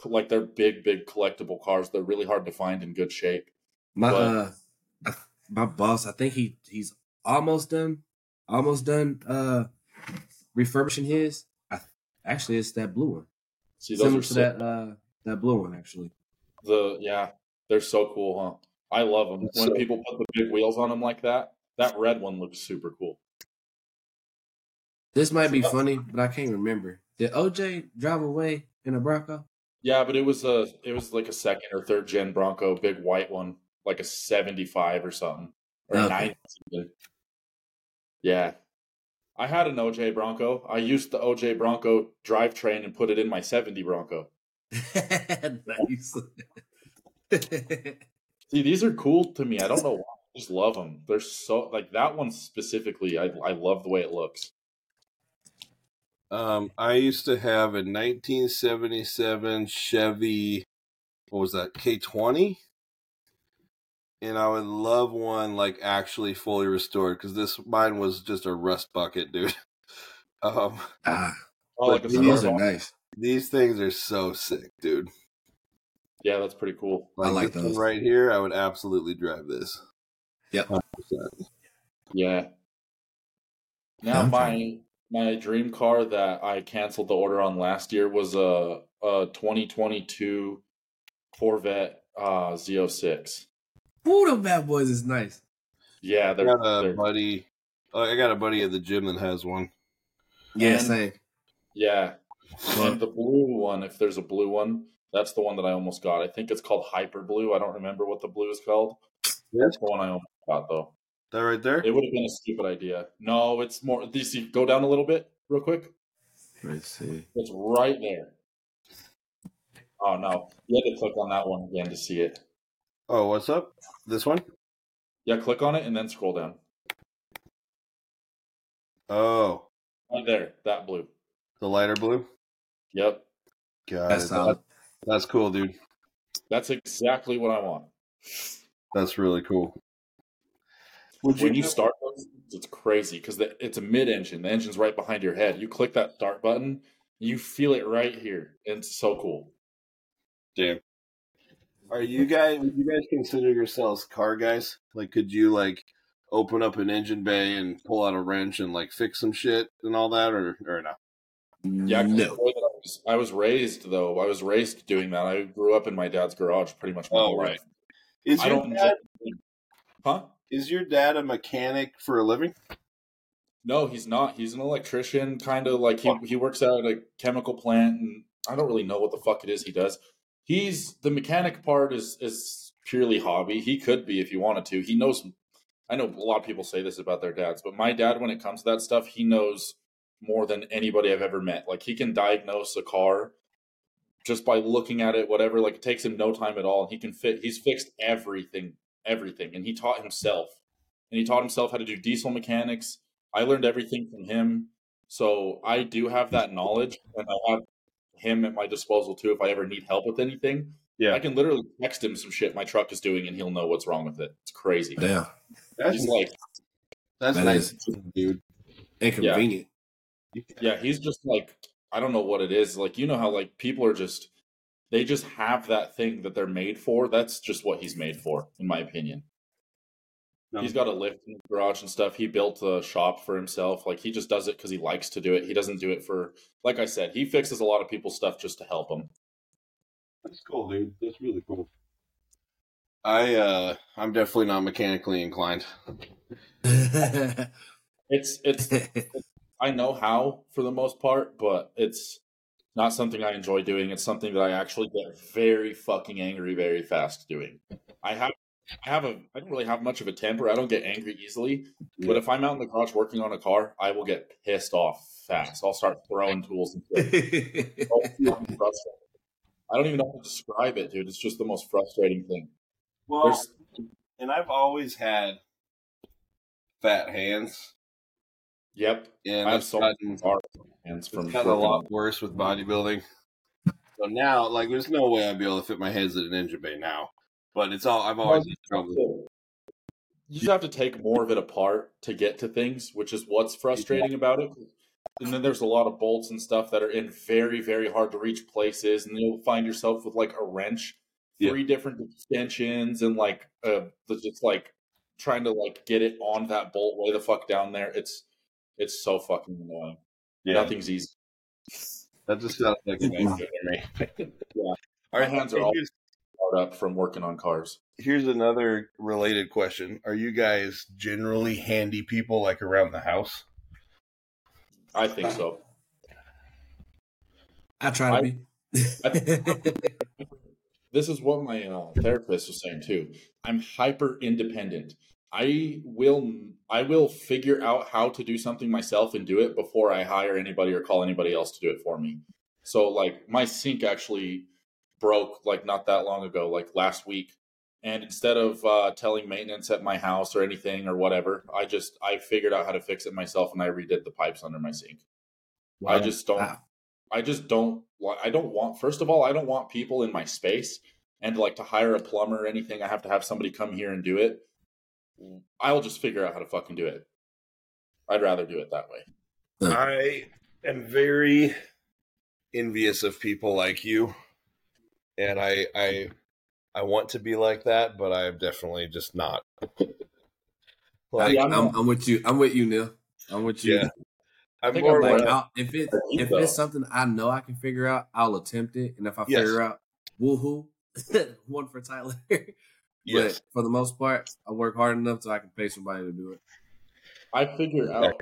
like they're big, big collectible cars. They're really hard to find in good shape. My But- uh, my boss, I think he he's almost done, almost done uh refurbishing his. I, actually, it's that blue one. See, those Similar to sick. that uh that blue one actually. The yeah, they're so cool, huh? I love them. When so- people put the big wheels on them like that, that red one looks super cool. This might be funny, but I can't remember. Did OJ drive away in a Bronco? Yeah, but it was a it was like a second or third gen Bronco, big white one, like a seventy five or something or Okay. ninety. Yeah, I had an OJ Bronco. I used the OJ Bronco drivetrain and put it in my 70 Bronco. nice. See, these are cool to me. I don't know why. I just love them. They're so like that one specifically. I I love the way it looks. Um, I used to have a 1977 Chevy. What was that? K20. And I would love one like actually fully restored because this mine was just a rust bucket, dude. Um, ah, Oh, like a these are nice. these things are so sick, dude. Yeah, that's pretty cool. I like this those. one right here. I would absolutely drive this. Yep. 100%. Yeah. Yeah, Now I'm my my dream car that I canceled the order on last year was a a 2022 Corvette uh Z06. Ooh, them bad boys is nice. Yeah, I they're, got a they're buddy. oh, I got a buddy at the gym that has one. Yeah, And- same. yeah. And the blue one, if there's a blue one, that's the one that I almost got. I think it's called Hyper Blue. I don't remember what the blue is called. That's the one I almost got though. That right there. It would have been a stupid idea. No, it's more. Do you see? Go down a little bit, real quick. Let's see. It's right there. Oh no! You had to click on that one again to see it. Oh, what's up? This one? Yeah, click on it and then scroll down. Oh, Right there, that blue. the lighter blue. Yep, Got That's it. solid. That's cool, dude. that's exactly what I want. That's really cool. Would When you start those, it's crazy because it's a mid-engine. The engine's right behind your head. You click that start button, you feel it right here. It's so cool. Damn. Are you guys? Would you guys consider yourselves car guys? Like, could you like open up an engine bay and pull out a wrench and like fix some shit and all that, or or not? Yeah, no. The way that I was, I was raised though. I was raised doing that. I grew up in my dad's garage pretty much my Oh, whole right. life. Is I your don't. dad? Huh? Is your dad a mechanic for a living? No, he's not. He's an electrician, kind of like he he works out at a chemical plant, and I don't really know what the fuck it is he does. He's the mechanic part is is purely hobby. He could be if he wanted to. He knows. I know a lot of people say this about their dads, but my dad, when it comes to that stuff, he knows more than anybody I've ever met. Like he can diagnose a car just by looking at it, whatever. Like it takes him no time at all, he can fit. He's fixed everything, everything, and he taught himself. And he taught himself how to do diesel mechanics. I learned everything from him. So I do have that knowledge and I have him at my disposal too if I ever need help with anything. Yeah. I can literally text him some shit my truck is doing and he'll know what's wrong with it. It's crazy. Yeah, That's He's like that's That nice, is- dude. Inconvenient. Yeah, he's just like I don't know what it is. Like you know how like people are just they just have that thing that they're made for. That's just what he's made for, in my opinion. No. He's got a lift in the garage and stuff. He built a shop for himself. Like he just does it because he likes to do it. He doesn't do it for, like I said, he fixes a lot of people's stuff just to help them. That's cool, dude. That's really cool. I uh I'm definitely not mechanically inclined. It's it's I know how for the most part, but it's not something I enjoy doing. It's something that I actually get very fucking angry very fast doing. I have I have a I don't really have much of a temper. I don't get angry easily. But if I'm out in the garage working on a car, I will get pissed off fast. I'll start throwing tools and shit. I'll feel frustrated. I don't even know how to describe it, dude. It's just the most frustrating thing. Well, There's and I've always had fat hands, yep. and I have gotten, many hands from it's gotten a lot worse with bodybuilding. So now, like, there's no way I'd be able to fit my hands in an engine bay now. But it's all I've always you struggled. You just have to take more of it apart to get to things, which is what's frustrating about it. And then there's a lot of bolts and stuff that are in very, very hard to reach places, and you'll find yourself with like a wrench, Yeah. three different extensions, and like uh, just like trying to like get it on that bolt way the fuck down there. It's it's so fucking annoying. Yeah, Nothing's easy. that just sounds like a nightmare to me. Yeah. All My right, hands are all hard up from working on cars. here's another related question: Are you guys generally handy people, like around the house? I think so. I try to be. this is what my uh, therapist was saying too. I'm hyper independent. I will I will figure out how to do something myself and do it before I hire anybody or call anybody else to do it for me. So like my sink actually broke like not that long ago, like last week. And instead of uh, telling maintenance at my house or anything or whatever, I just I figured out how to fix it myself and I redid the pipes under my sink. I just don't. Wow. I just don't. I don't want. First of all, I don't want people in my space, and like to hire a plumber or anything. I have to have somebody come here and do it. I'll just figure out how to fucking do it. I'd rather do it that way. I am very envious of people like you, and I I I want to be like that, but I'm definitely just not. like, I'm, I'm- I'm, with you. I'm with you, Neil. I'm with you. Yeah. I'm more I'm Like, like, I'll, if it if though. it's something I know I can figure out, I'll attempt it. And if I Yes. figure out, woohoo, one for Tyler. Yes, But for the most part, I work hard enough so I can pay somebody to do it. I figure out.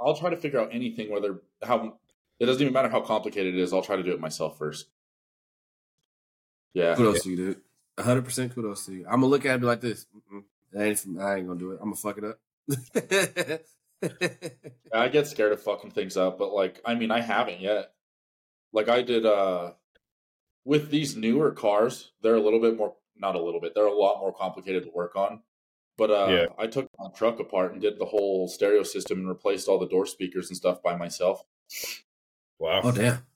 I'll try to figure out anything, whether how it doesn't even matter how complicated it is. I'll try to do it myself first. Yeah, Kudos to you, dude. 100 percent kudos to you. I'm gonna look at it like this. Mm-mm, ain't, I ain't gonna do it. I'm gonna fuck it up. I get scared of fucking things up, but like, I mean, I haven't yet. Like I did uh with these newer cars, they're a little bit more not a little bit, they're a lot more complicated to work on. But uh Yeah. I took my truck apart and did the whole stereo system and replaced all the door speakers and stuff by myself. Wow. oh damn,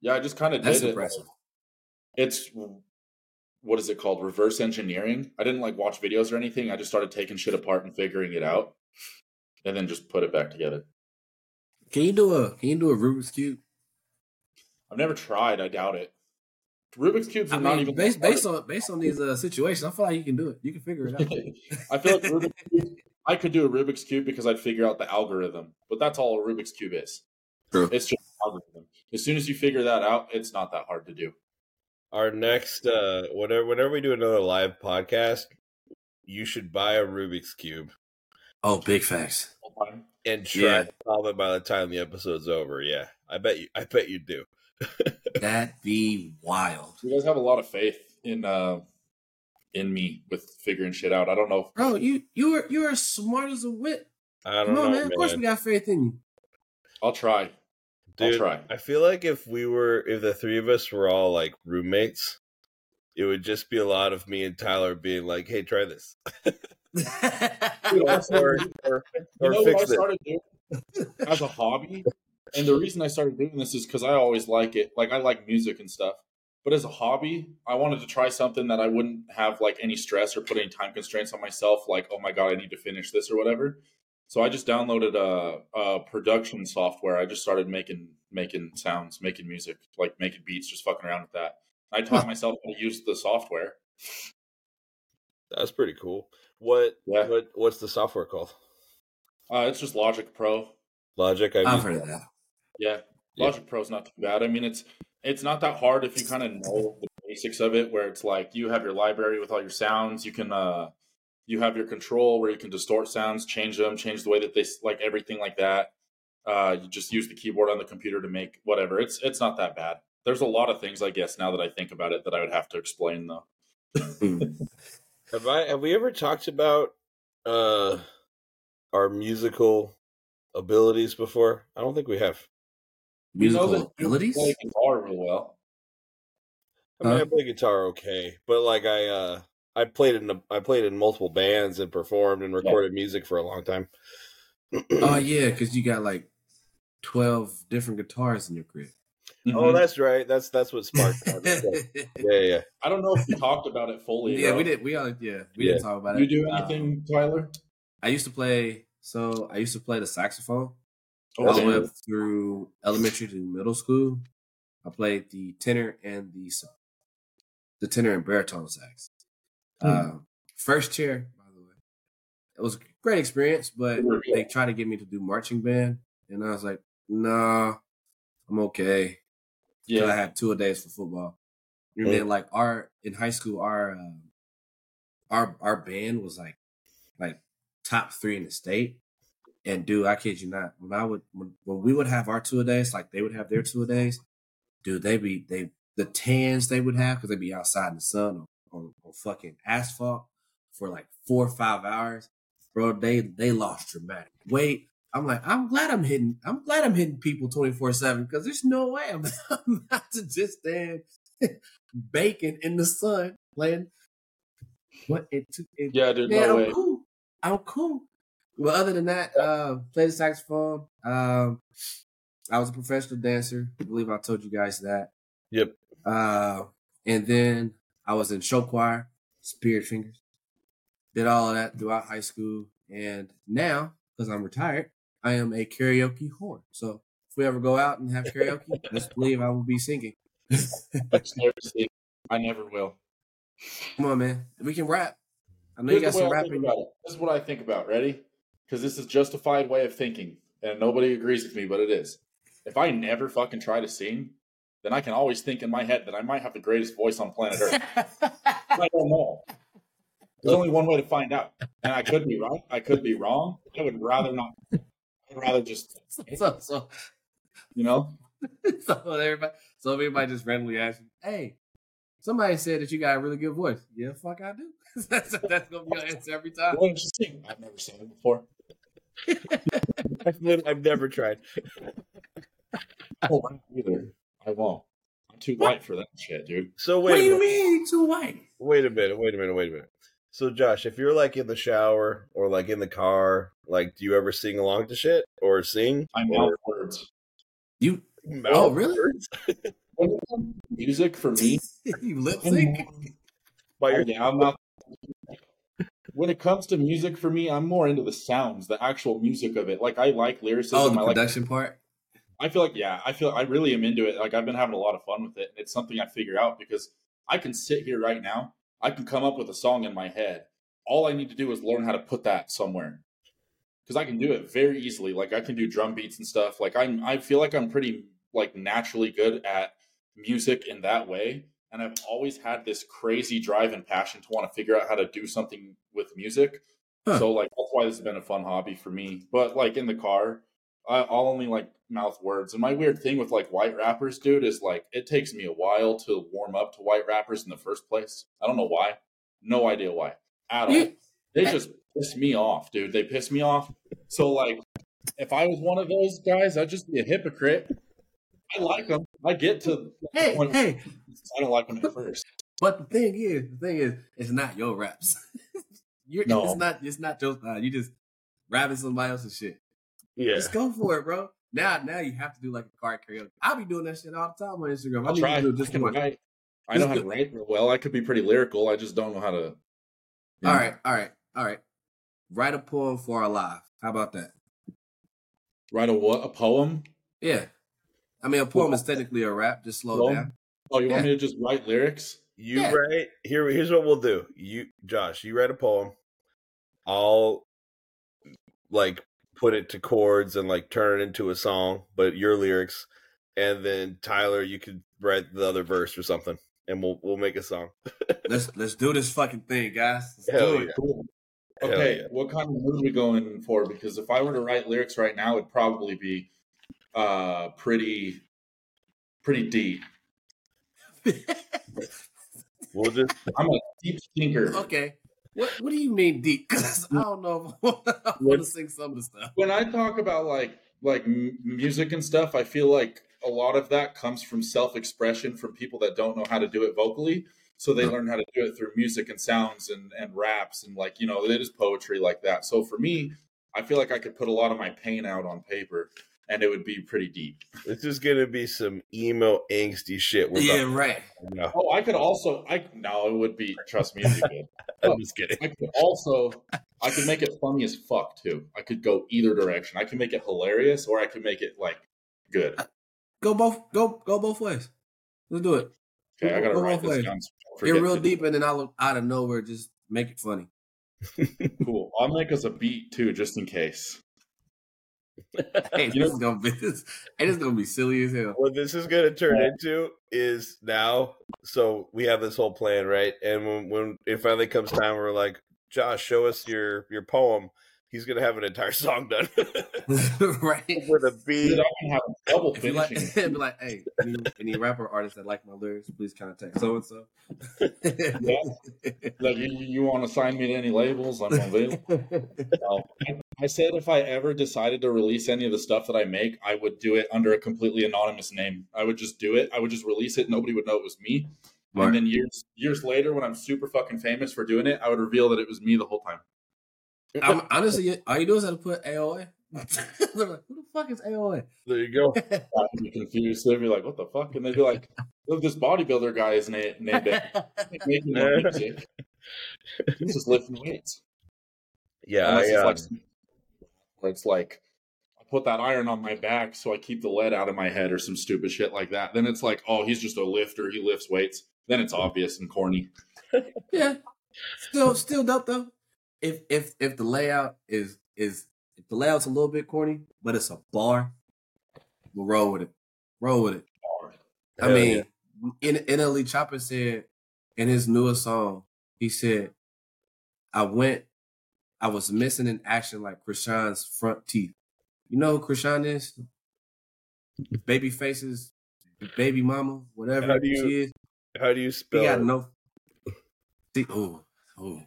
Yeah, I just kind of did impressive. it. It's what is it called? Reverse engineering. I didn't like watch videos or anything. I just started taking shit apart and figuring it out. And then just put it back together. Can you do a Can you do a Rubik's cube? I've never tried. I doubt it. Rubik's cubes are I not even based based on based on these uh, situations, I feel like you can do it. You can figure it out. I feel like Rubik's cube, I could do a Rubik's cube because I'd figure out the algorithm, but that's all a Rubik's cube is. True. It's just algorithm. As soon as you figure that out, it's not that hard to do. Our next, uh, whenever whenever we do another live podcast, you should buy a Rubik's cube Oh, big facts. and try Yeah. to solve it by the time the episode's over. Yeah, I bet you. I bet you do. That'd be wild, You guys have a lot of faith in uh in me with figuring shit out. I don't know. bro. You you are you are smart as a whip. I don't Come know, man. man. Of course, we got faith in you. I'll try. I'll try. I feel like if we were, if the three of us were all like roommates, it would just be a lot of me and Tyler being like, "Hey, try this," Dude, honestly, or or, you or know what I fix it. started doing as a hobby? And the reason I started doing this is because I always like it. Like I like music and stuff. But as a hobby, I wanted to try something that I wouldn't have like any stress or put any time constraints on myself. Like, oh my god, I need to finish this or whatever. So I just downloaded a, a production software. I just started making making sounds, making music, like making beats, just fucking around with that. I taught myself how to use the software. That's pretty cool. What Yeah. what what's the software called? Uh, it's just Logic Pro. Logic. I've I've used- heard of that. Yeah, Yeah. Logic Pro is not too bad. I mean, it's it's not that hard if you kind of know the basics of it. Where it's like you have your library with all your sounds. You can uh, you have your control where you can distort sounds, change them, change the way that they like everything like that. Uh, you just use the keyboard on the computer to make whatever. It's it's not that bad. There's a lot of things, I guess, now that I think about it, that I would have to explain though. Have I have we ever talked about uh our musical abilities before? I don't think we have. You know Musical that you abilities? play guitar real well. I mean, Huh? I play guitar okay, but like I uh I played in a, I played in multiple bands and performed and recorded music for a long time. Oh yeah, because you got like twelve different guitars in your crib. Oh, Mhm. that's right. That's that's what sparked. that. Yeah, yeah, yeah. I don't know if we talked about it fully. yeah, bro. we did. We all yeah, we Yeah. didn't talk about You it. You do Um, anything, Tyler? I used to play. So I used to play the saxophone Oh, all the way up through elementary to middle school. I played the tenor and the the tenor and baritone sax. Hmm. Uh, first chair, by the way. It was a great experience, but they tried to get me to do marching band, and I was like, "Nah, I'm okay." Yeah, I had two a days for football. And Mm. then like our in high school, our um, our our band was like like top three in the state. And dude, I kid you not, when I would when, when we would have our two a days, like they would have their two a days, dude, they be they the tans they would have because they'd be outside in the sun on, on, on fucking asphalt for like four or five hours. bro, they they lost dramatic weight. I'm like, I'm glad I'm hitting. I'm glad I'm hitting people 24 seven because there's no way I'm, I'm about to just stand baking in the sun playing. What it, it Yeah, dude, man, no I'm way. cool. I'm cool. Well, other than that, uh, played the saxophone. Um, I was a professional dancer. I believe I told you guys that. Yep. Uh, and then I was in show choir, Spirit Fingers. Did all of that throughout high school, and now because I'm retired, I am a karaoke whore. So if we ever go out and have karaoke, just believe I will be singing. Seriously, I never will. Come on, man. We can rap. I know you got some rapping. about it. This is what I think about. Ready? Because this is justified way of thinking, and nobody agrees with me, but it is. If I never fucking try to sing, then I can always think in my head that I might have the greatest voice on planet Earth. I don't know. There's only one way to find out, and I could be right. I could be wrong. I would rather not. I'd rather just, so, so, you know. so everybody, so everybody just randomly you, "Hey, somebody said that you got a really good voice." Yeah, fuck, I do. that's that's gonna be your answer every time. Why don't you sing? I've never seen it before. I've, I've never tried. Oh, I won't either. I won't. I'm too white for that shit, dude. So What wait, do a you minute. mean, too white? wait a minute, wait a minute, wait a minute. So Josh, if you're like in the shower or like in the car, like do you ever sing along to shit or sing? I Or mouth words. You mouth Oh, really? words When it comes to music for me, you lip sync? more- by Oh, your yeah, I'm not. When it comes to music for me, I'm more into the sounds, the actual music of it. Like I like lyricism. Oh, the I like. production part. I feel like yeah, I feel I really am into it. Like I've been having a lot of fun with it. And it's something I figure out because I can sit here right now. I can come up with a song in my head. All I need to do is learn how to put that somewhere. Because I can do it very easily. Like I can do drum beats and stuff. Like I'm I feel like I'm pretty like naturally good at music in that way. And I've always had this crazy drive and passion to want to figure out how to do something with music. Huh. So like that's why this has been a fun hobby for me. But like in the car, I, I'll only like mouth words. And my weird thing with like white rappers, dude, is like it takes me a while to warm up to white rappers in the first place. I don't know why. No idea why at all. They just piss me off, dude. They piss me off. So like, if I was one of those guys, I'd just be a hypocrite. I like them. I get to. Hey, when- hey. I don't like them at first. But the thing is, the thing is, it's not your raps. You're, No. It's not. It's not your style. You just rapping somebody else's shit. yeah. Just go for it, bro. Now, now you have to do like a car karaoke. I'll be doing that shit all the time on Instagram. I I'll try. to do I just can one. write. I know how to write real well. I could be pretty lyrical. I just don't know how to. All right, all right, all right. Write a poem for our live. How about that? Write a what? A poem? Yeah. I mean, a poem is technically a rap. Just slow Poem? down. Oh, you want Yeah. me to just write lyrics? You Yeah. write here. Here's what we'll do. You, Josh, you write a poem. I'll like put it to chords and like turn it into a song, but your lyrics, and then Tyler, you could write the other verse or something, and we'll we'll make a song. Let's let's do this fucking thing, guys. Let's Hell do it. yeah. Cool. Okay, yeah. what kind of mood are we going for? Because if I were to write lyrics right now, it'd probably be uh pretty pretty deep. We'll just I'm a deep thinker. okay. What What do you mean deep? Because I don't know if I want to sing some of the stuff. When I talk about like like m- music and stuff, I feel like a lot of that comes from self-expression from people that don't know how to do it vocally. So they learn how to do it through music and sounds and, and raps and like, you know, it is poetry like that. So for me, I feel like I could put a lot of my pain out on paper and it would be pretty deep. This is gonna be some emo angsty shit. We're Yeah, about right. to. Oh, I could also I no, it would be trust me, it'd be good. I'm just kidding. I could also I could make it funny as fuck too. I could go either direction. I could make it hilarious or I could make it like good. Uh, go both. Go go both ways. Let's do it. Okay, I gotta Go write this ways. down. so I don't Get real deep, and then I'll out of nowhere just make it funny. Cool. I'll make us a beat too, just in case. Hey, You this is gonna be this. Hey, this is gonna be silly as hell. what this is going to turn into is now so we have this whole plan right and when when it finally comes time we're like josh show us your your poem he's gonna have an entire song done right. with a beat. Dude, I can have trouble If you like, be like, hey, any, any rapper or artist that like my lyrics, please contact so and so. like, you, you want to sign me to any labels? I'm available. No. Um, I- I said if I ever decided to release any of the stuff that I make, I would do it under a completely anonymous name. I would just do it. I would just release it. Nobody would know it was me. Right. And then years years later, when I'm super fucking famous for doing it, I would reveal that it was me the whole time. I'm, honestly, all you do is have to put AOA. They're like, Who the fuck is AOA? There you go. I'd be confused. They'd be like, "What the fuck?" And they'd be like, "Look, this bodybuilder guy is na- named it. He's making no music. He's just lifting weights." Yeah, Unless I, it's like um, it's like I put that iron on my back so I keep the lead out of my head or some stupid shit like that. Then it's like, oh, he's just a lifter. He lifts weights. Then it's obvious and corny. yeah, still, still dope though. If if if the layout is is if the layout's a little bit corny, but it's a bar, we'll roll with it. Roll with it. I Hell mean, in NLE Choppa said in his newest song, he said, I went, I was missing in action like Chrisean's front teeth. You know who Chrisean is? Baby faces, baby mama, whatever How do you she is. how do you spell? He got no. See, oh, oh,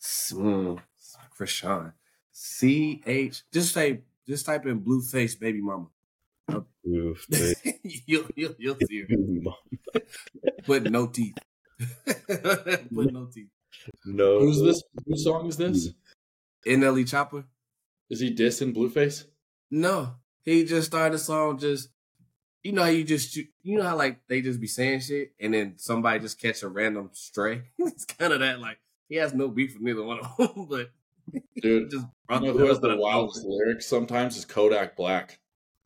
mm, Chrisean. C H. Just say, just type in Blueface baby mama. Oof, you'll, you'll, you'll see her. Put no teeth. Put no teeth. no. Who's this? Whose song is this? NLE Choppa? Is he dissing Blueface? No. He just started a song just you know how you just you know how like they just be saying shit and then somebody just catch a random stray? it's kind of that like he has no beef with neither one of them, but Dude, just you know who has the wildest lyrics sometimes is Kodak Black.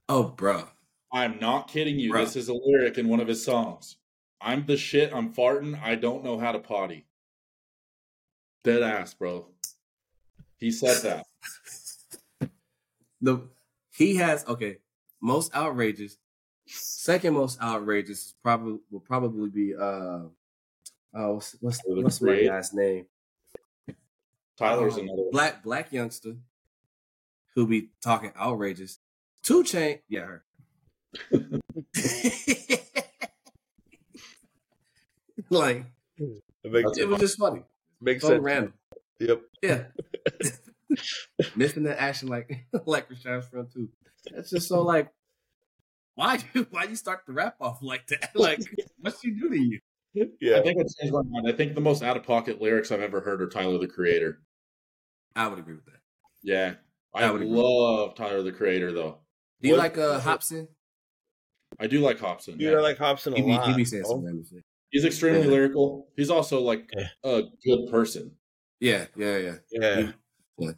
Oh, bro. I'm not kidding you. Bruh. This is a lyric in one of his songs. I'm the shit. I'm farting. I don't know how to potty. Dead ass, bro. He said that. The he has okay. Most outrageous. Second most outrageous is probably will probably be uh oh what's what's, what's my guy's name? Tyler's Uh, another one. black black youngster who be talking outrageous. Two chain, yeah, her. like It makes, it was just funny. makes So sense. random. Yep. Yeah. Missing that action like like Rashawn's front too. That's just so like why you why you start the rap off like that? Like what she do to you? Yeah. I think I changed my mind. I think the most out of pocket lyrics I've ever heard are Tyler the Creator. I would agree with that. Yeah. I, I would love Tyler the Creator though. Do you What- like uh Hopsin? I do like Hopsin. Dude, yeah. I like Hopsin a He be, lot. he be saying bro. some. He's extremely Yeah. lyrical. He's also like Yeah. a good person. Yeah, yeah, yeah. Yeah. Yeah.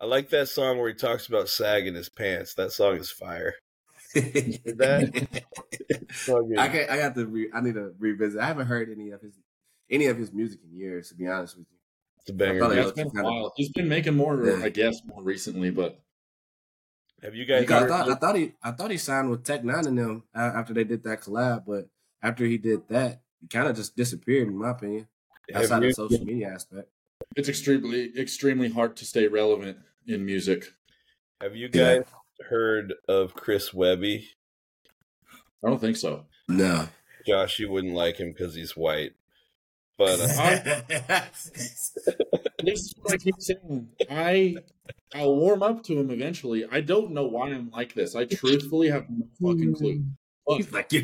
I like that song where he talks about sagging his pants. That song is fire. That- I can I got to re, I need to revisit. I haven't heard any of his any of his music in years, to be honest with you. it's a banger. I Yeah, it it's been a kinda- while. He's been making more, Yeah. I guess, more recently, but Have you guys I heard? thought I thought he I thought he signed with Tech N9ne and them after they did that collab, but after he did that, he kind of just disappeared, in my opinion, outside you, of the social media aspect. it's extremely, extremely hard to stay relevant in music. have you guys heard of Chris Webby? I don't think so. No, Josh, you wouldn't like him because he's white. But uh, This is what I keep saying. I I'll warm up to him eventually. I don't know why I'm like this. I truthfully have no fucking clue. But He's like, like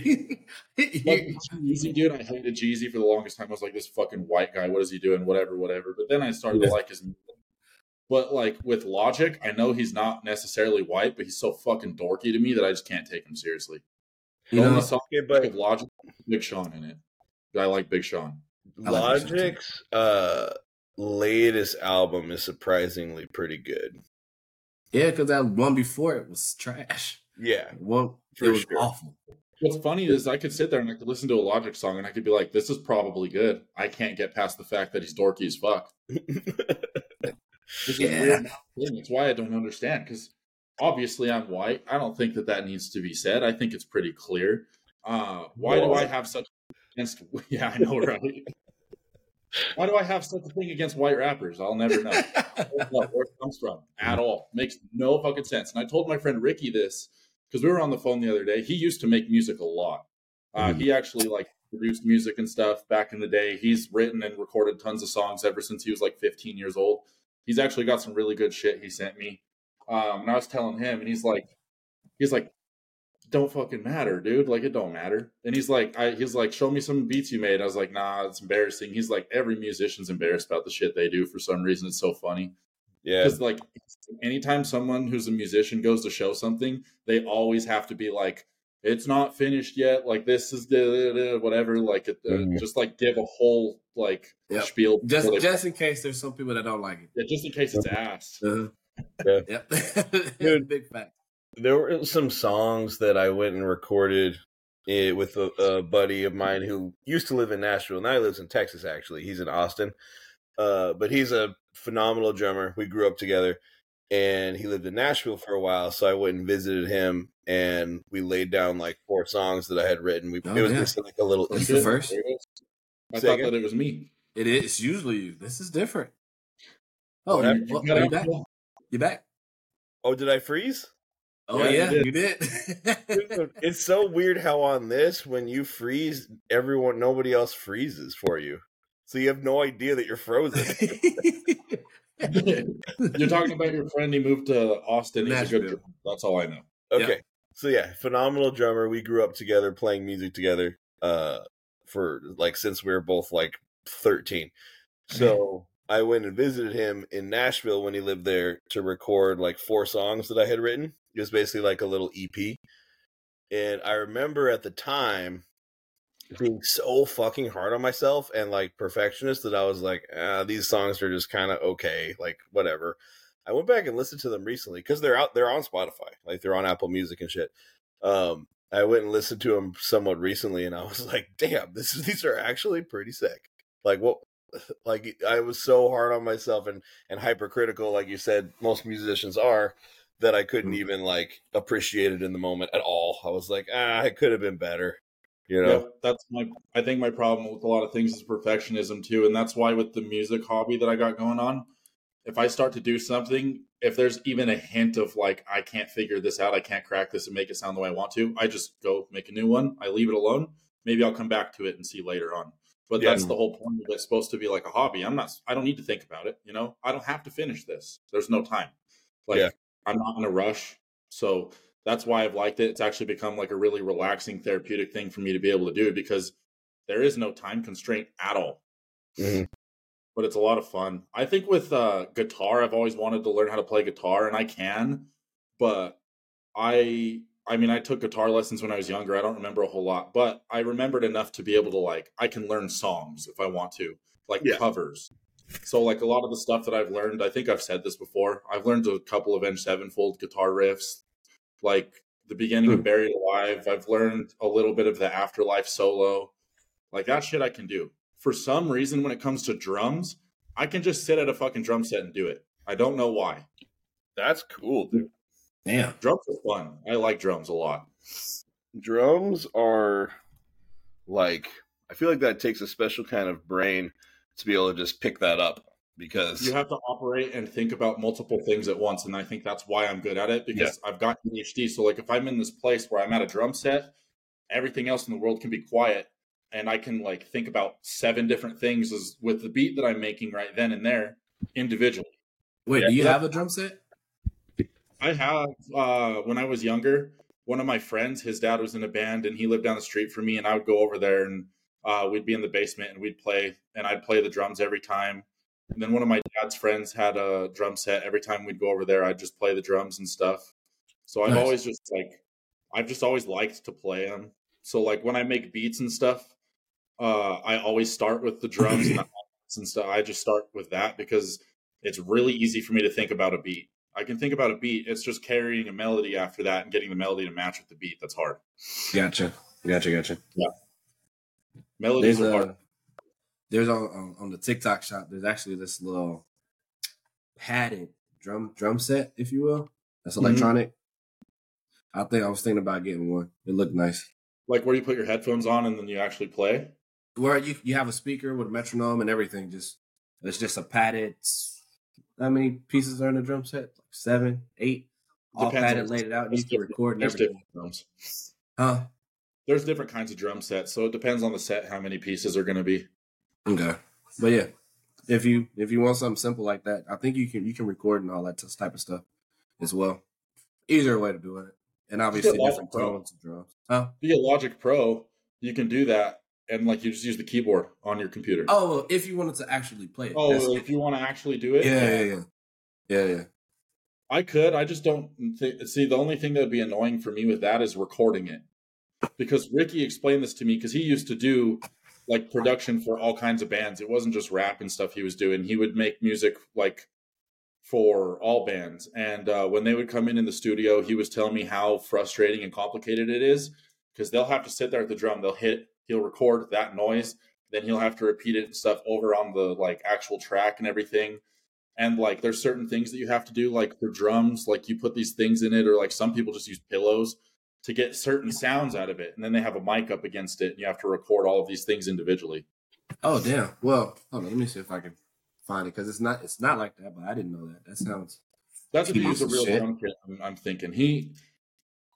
G-Eazy, dude, I hated G-Eazy for the longest time. I was like, this fucking white guy, what is he doing? Whatever, whatever. But then I started to like his music. But like with Logic, I know he's not necessarily white, but he's so fucking dorky to me that I just can't take him seriously. you The know, only song okay, with but Logic, Big Sean in it. I like Big Sean. I like this shit, too. Logic's uh, latest album is surprisingly pretty good. yeah, because that one before it was trash. Yeah, One, it was sure. awful. What's funny is I could sit there and I could listen to a Logic song and I could be like, this is probably good. I can't get past the fact that he's dorky as fuck. It's Yeah. a weird thing. It's why I don't understand because obviously I'm white. I don't think that that needs to be said. I think it's pretty clear. Uh, why do I have such against? Yeah, I know, right? Why do I have such a thing against white rappers? I'll never know. where it comes from at all. Makes no fucking sense. And I told my friend Ricky this because we were on the phone the other day. He used to make music a lot. Uh, Mhm. He actually like produced music and stuff back in the day. He's written and recorded tons of songs ever since he was like 15 years old. He's actually got some really good shit he sent me. Um, and I was telling him, and he's like, he's like, don't fucking matter, dude. Like it don't matter. And he's like, I he's like, show me some beats you made. I was like, nah, it's embarrassing. He's like, every musician's embarrassed about the shit they do for some reason. It's so funny Yeah. because like anytime someone who's a musician goes to show something, they always have to be like, it's not finished yet. Like this is the whatever. Like it, uh, Mhm. just like give a whole like Yep. spiel. Just they- just in case there's some people that don't like it. yeah, just in case it's ass. Uh-huh. Yeah. Yep. Dude. Big fact. there were some songs that I went and recorded eh, with a, a buddy of mine who used to live in Nashville. Now he lives in Texas. Actually, he's in Austin, uh, but he's a phenomenal drummer. We grew up together, and he lived in Nashville for a while. So I went and visited him, and we laid down like four songs that I had written. We Oh, it was yeah. just like a little. That's the first? there it is. I Say thought again? that it was me. It is usually you. This is different. Oh, What you, happened? well, got are you back? You back? Oh, did I freeze? Oh Yeah, yeah, you you did. It's so weird how on this, when you freeze, everyone, nobody else freezes for you. So you have no idea that you're frozen. You're talking about your friend. He moved to Austin. He's a good. That's all I know. Okay. So yeah, phenomenal drummer. We grew up together playing music together uh for like since we were both like 13. So I went and visited him in Nashville when he lived there to record like four songs that I had written. It was basically like a little EP. And I remember at the time being so fucking hard on myself and like perfectionist that I was like, ah, these songs are just kind of okay, like whatever. I went back and listened to them recently because they're out, they're on Spotify, like they're on Apple Music and shit. Um, I went and listened to them somewhat recently, and I was like, damn, this is, these are actually pretty sick. Like what, like I was so hard on myself and and hypercritical, like you said, most musicians are. That I couldn't Mhm. even like appreciate it in the moment at all. I was like, ah, it could have been better, you know. Yeah, that's my. I think my problem with a lot of things is perfectionism too, and that's why with the music hobby that I got going on, if I start to do something, if there's even a hint of like I can't figure this out, I can't crack this and make it sound the way I want to, I just go make a new one. I leave it alone. Maybe I'll come back to it and see later on. But Yeah. that's the whole point of it. It's supposed to be like a hobby. I'm not. I don't need to think about it. You know, I don't have to finish this. There's no time. Like Yeah. I'm not in a rush. So that's why I've liked it. It's actually become like a really relaxing therapeutic thing for me to be able to do because there is no time constraint at all. Mhm. But it's a lot of fun. I think with uh, guitar, I've always wanted to learn how to play guitar, and I can. But I, I mean, I took guitar lessons when I was younger. I don't remember a whole lot, but I remembered enough to be able to like I can learn songs if I want to, like Yeah. covers. So like a lot of the stuff that I've learned, I think I've said this before. I've learned a couple of Avenged Sevenfold guitar riffs, like the beginning of Buried Alive. I've learned a little bit of the Afterlife solo, like that shit I can do. For some reason, when it comes to drums, I can just sit at a fucking drum set and do it. I don't know why. That's cool, dude. Damn. Drums are fun. I like drums a lot. drums are like I feel like that takes a special kind of brain to be able to just pick that up because You have to operate and think about multiple things at once, and I think that's why I'm good at it because I've got ADHD. So like if I'm in this place where I'm at a drum set, everything else in the world can be quiet, and I can like think about seven different things as, with the beat that I'm making right then and there individually. Wait, Yeah. do you have a drum set? I have uh, when I was younger, one of my friends, his dad was in a band, and he lived down the street from me, and I would go over there and uh, we'd be in the basement and we'd play, and I'd play the drums every time. And then one of my dad's friends had a drum set. Every time we'd go over there, I'd just play the drums and stuff. So I've Nice. always just like, I've just always liked to play them. So like when I make beats and stuff, uh, I always start with the drums and, the and stuff. I just start with that because it's really easy for me to think about a beat. I can think about a beat. It's just carrying a melody after that and getting the melody to match with the beat. That's hard. Gotcha. Gotcha. Gotcha. Yeah. Melodies There's are a hard. there's on, on on the TikTok shop. There's actually this little padded drum drum set, if you will. That's Mhm. electronic. I think I was thinking about getting one. It looked nice. Like where you put your headphones on and then you actually play. Where you you have a speaker with a metronome and everything. Just it's just a padded. How many pieces are in a drum set? Like seven, eight. All Depends padded, laid it out. You can record and There's everything. different drums. Huh? There's different kinds of drum sets, so it depends on the set how many pieces are going to be. Okay. But yeah, if you if you want something simple like that, I think you can you can record and all that type of stuff as well. Easier way to do it, and obviously different Pro. tones of drums. Huh? You get Logic Pro, you can do that, and like you just use the keyboard on your computer. Oh, if you wanted to actually play it. Oh, that's- if you want to actually do it, yeah, yeah, yeah, yeah, yeah. I could. I just don't th- see. The only thing that would be annoying for me with that is recording it, because Ricky explained this to me because he used to do like production for all kinds of bands. It wasn't just rap and stuff he was doing. He would make music like for all bands, and uh, when they would come in in the studio, he was telling me how frustrating and complicated it is because they'll have to sit there at the drum. They'll hit. He'll record that noise. Then he'll have to repeat it and stuff over on the like actual track and everything and like there's certain things that you have to do like for drums like you put these things in it or like some people just use pillows to get certain sounds out of it and then they have a mic up against it and you have to record all of these things individually Oh damn. Well, hold on. Let me see if I can find it because it's not it's not like that. But I didn't know that. That sounds. that's if you use a Piece of real drum kit I'm, I'm thinking he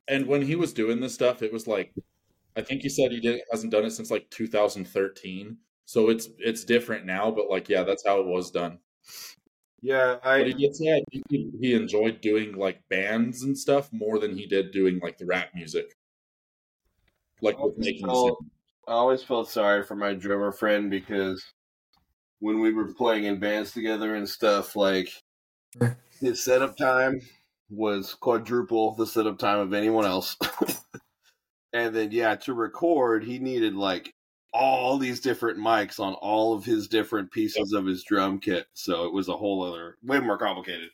and when he was doing this stuff it was like i think he said he did hasn't done it since like 2013 so it's it's different now but like yeah that's how it was done Yeah, but I he did say he, he enjoyed doing like bands and stuff more than he did doing like the rap music like with making felt. I always felt sorry for my drummer friend because when we were playing in bands together and stuff, like his setup time was quadruple the setup time of anyone else. and then yeah, to record, he needed like all these different mics on all of his different pieces of his drum kit. So it was a whole other way more complicated.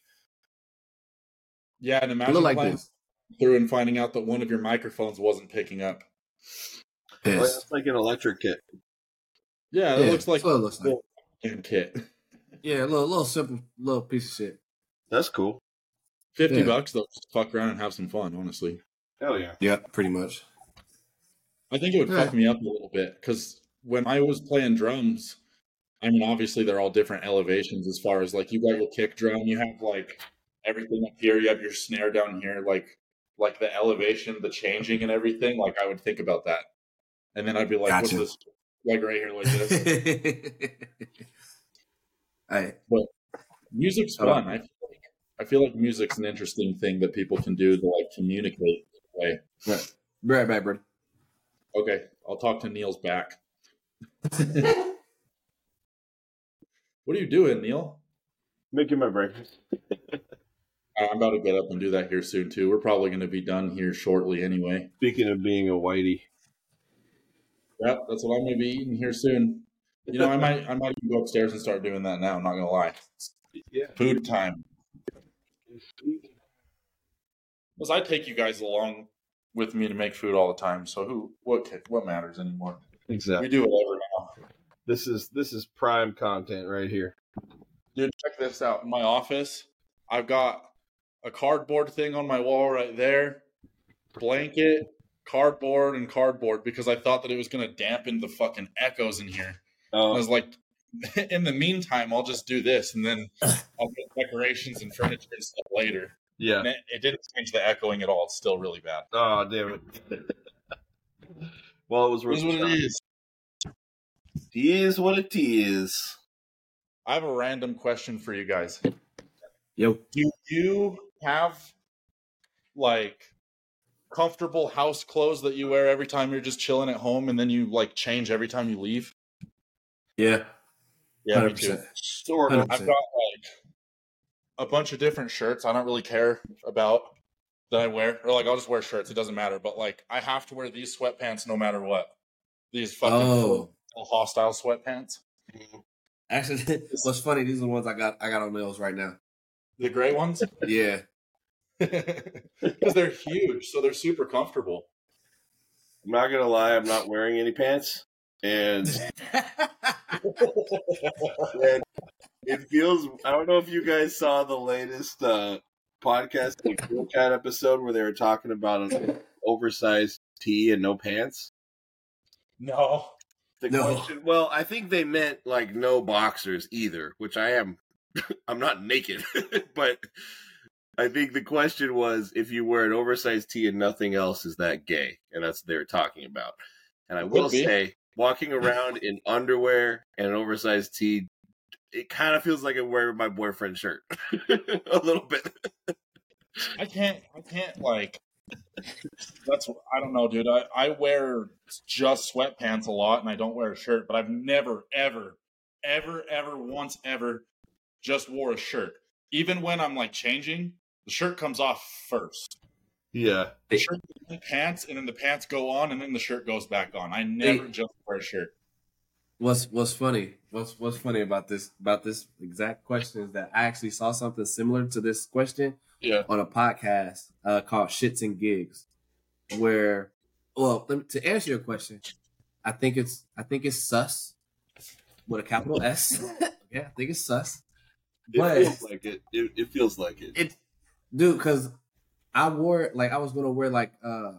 Yeah, and imagine Look like playing this. through and finding out that one of your microphones wasn't picking up. Well, Yes. it's like an electric kit. Yeah, it Yeah, looks like that's what it looks like. kit. Yeah, a little little simple little piece of shit. That's cool. Fifty Yeah. bucks though, just fuck around and have some fun. Honestly, Hell yeah. Yeah, pretty much. I think it would fuck me up a little bit because when I was playing drums, I mean, obviously they're all different elevations as far as like you got your kick drum, you have like everything up here, you have your snare down here, like like the elevation, the changing and everything. Like I would think about that, and then I'd be like, Gotcha. "What's this?" Like right here, like this. hey, Music's Hold fun. I feel, like, I feel like music's an interesting thing that people can do to like communicate. Way. right, be right back, bro. Okay, I'll talk to Neil's back. What are you doing, Neil? Making my breakfast. I'm about to get up and do that here soon too. We're probably going to be done here shortly anyway. Speaking of being a whitey. Yep, that's what I'm going to be eating here soon. You know, I might I might even go upstairs and start doing that now. I'm not going to lie. Yeah. Food time. Because I take you guys along with me to make food all the time. So who what what matters anymore? Exactly. We do whatever now. This is this is prime content right here. Dude, check this out. In my office, I've got a cardboard thing on my wall right there, blanket, cardboard, and cardboard because I thought that it was going to dampen the fucking echoes in here. Oh. I Oh, was like, in the meantime, I'll just do this and then I'll get decorations and furniture and stuff later. Yeah. And it, it didn't change the echoing at all. It's still really bad. Oh, damn it. well, it was It is what it is. It is what it is. I have a random question for you guys. Yo, Do you have like comfortable house clothes that you wear every time you're just chilling at home and then you like change every time you leave? yeah, Yeah, me too. Sort of. I've got like a bunch of different shirts I don't really care about that I wear. Or like I'll just wear shirts, it doesn't matter. But like I have to wear these sweatpants no matter what. These fucking Oh, Hosstile sweatpants. actually, what's funny? These are the ones I got. I got on nails right now. The gray ones. Yeah, Because they're huge, so they're super comfortable. I'm not gonna lie, I'm not wearing any pants. And, and it feels I don't know if you guys saw the latest uh podcast the Cool Cat episode where they were talking about an oversized tee and no pants. No. The No. question, well, I think they meant like no boxers either, which I am. I'm not naked, but I think the question was if you wear an oversized tee and nothing else, is that gay? And that's what they were talking about. And I will say, walking around in underwear and an oversized tee, it kind of feels like I'm wearing my boyfriend's shirt a little bit. I can't. I can't like. That's. I don't know, dude. I I wear just sweatpants a lot, and I don't wear a shirt. But I've never, ever, ever, ever, once ever, just wore a shirt. Even when I'm like changing, the shirt comes off first. Yeah. The shirt, the pants, and then the pants go on, and then the shirt goes back on. I never Hey. just wear a shirt. What's what's funny? What's what's funny about this about this exact question is that I actually saw something similar to this question Yeah. on a podcast uh, called Shits and Gigs, where well me- to answer your question, I think it's I think it's sus with a capital S. yeah, I think it's sus. It But- feels like it. it. It feels like it. It, dude, because I wore like I was gonna wear like uh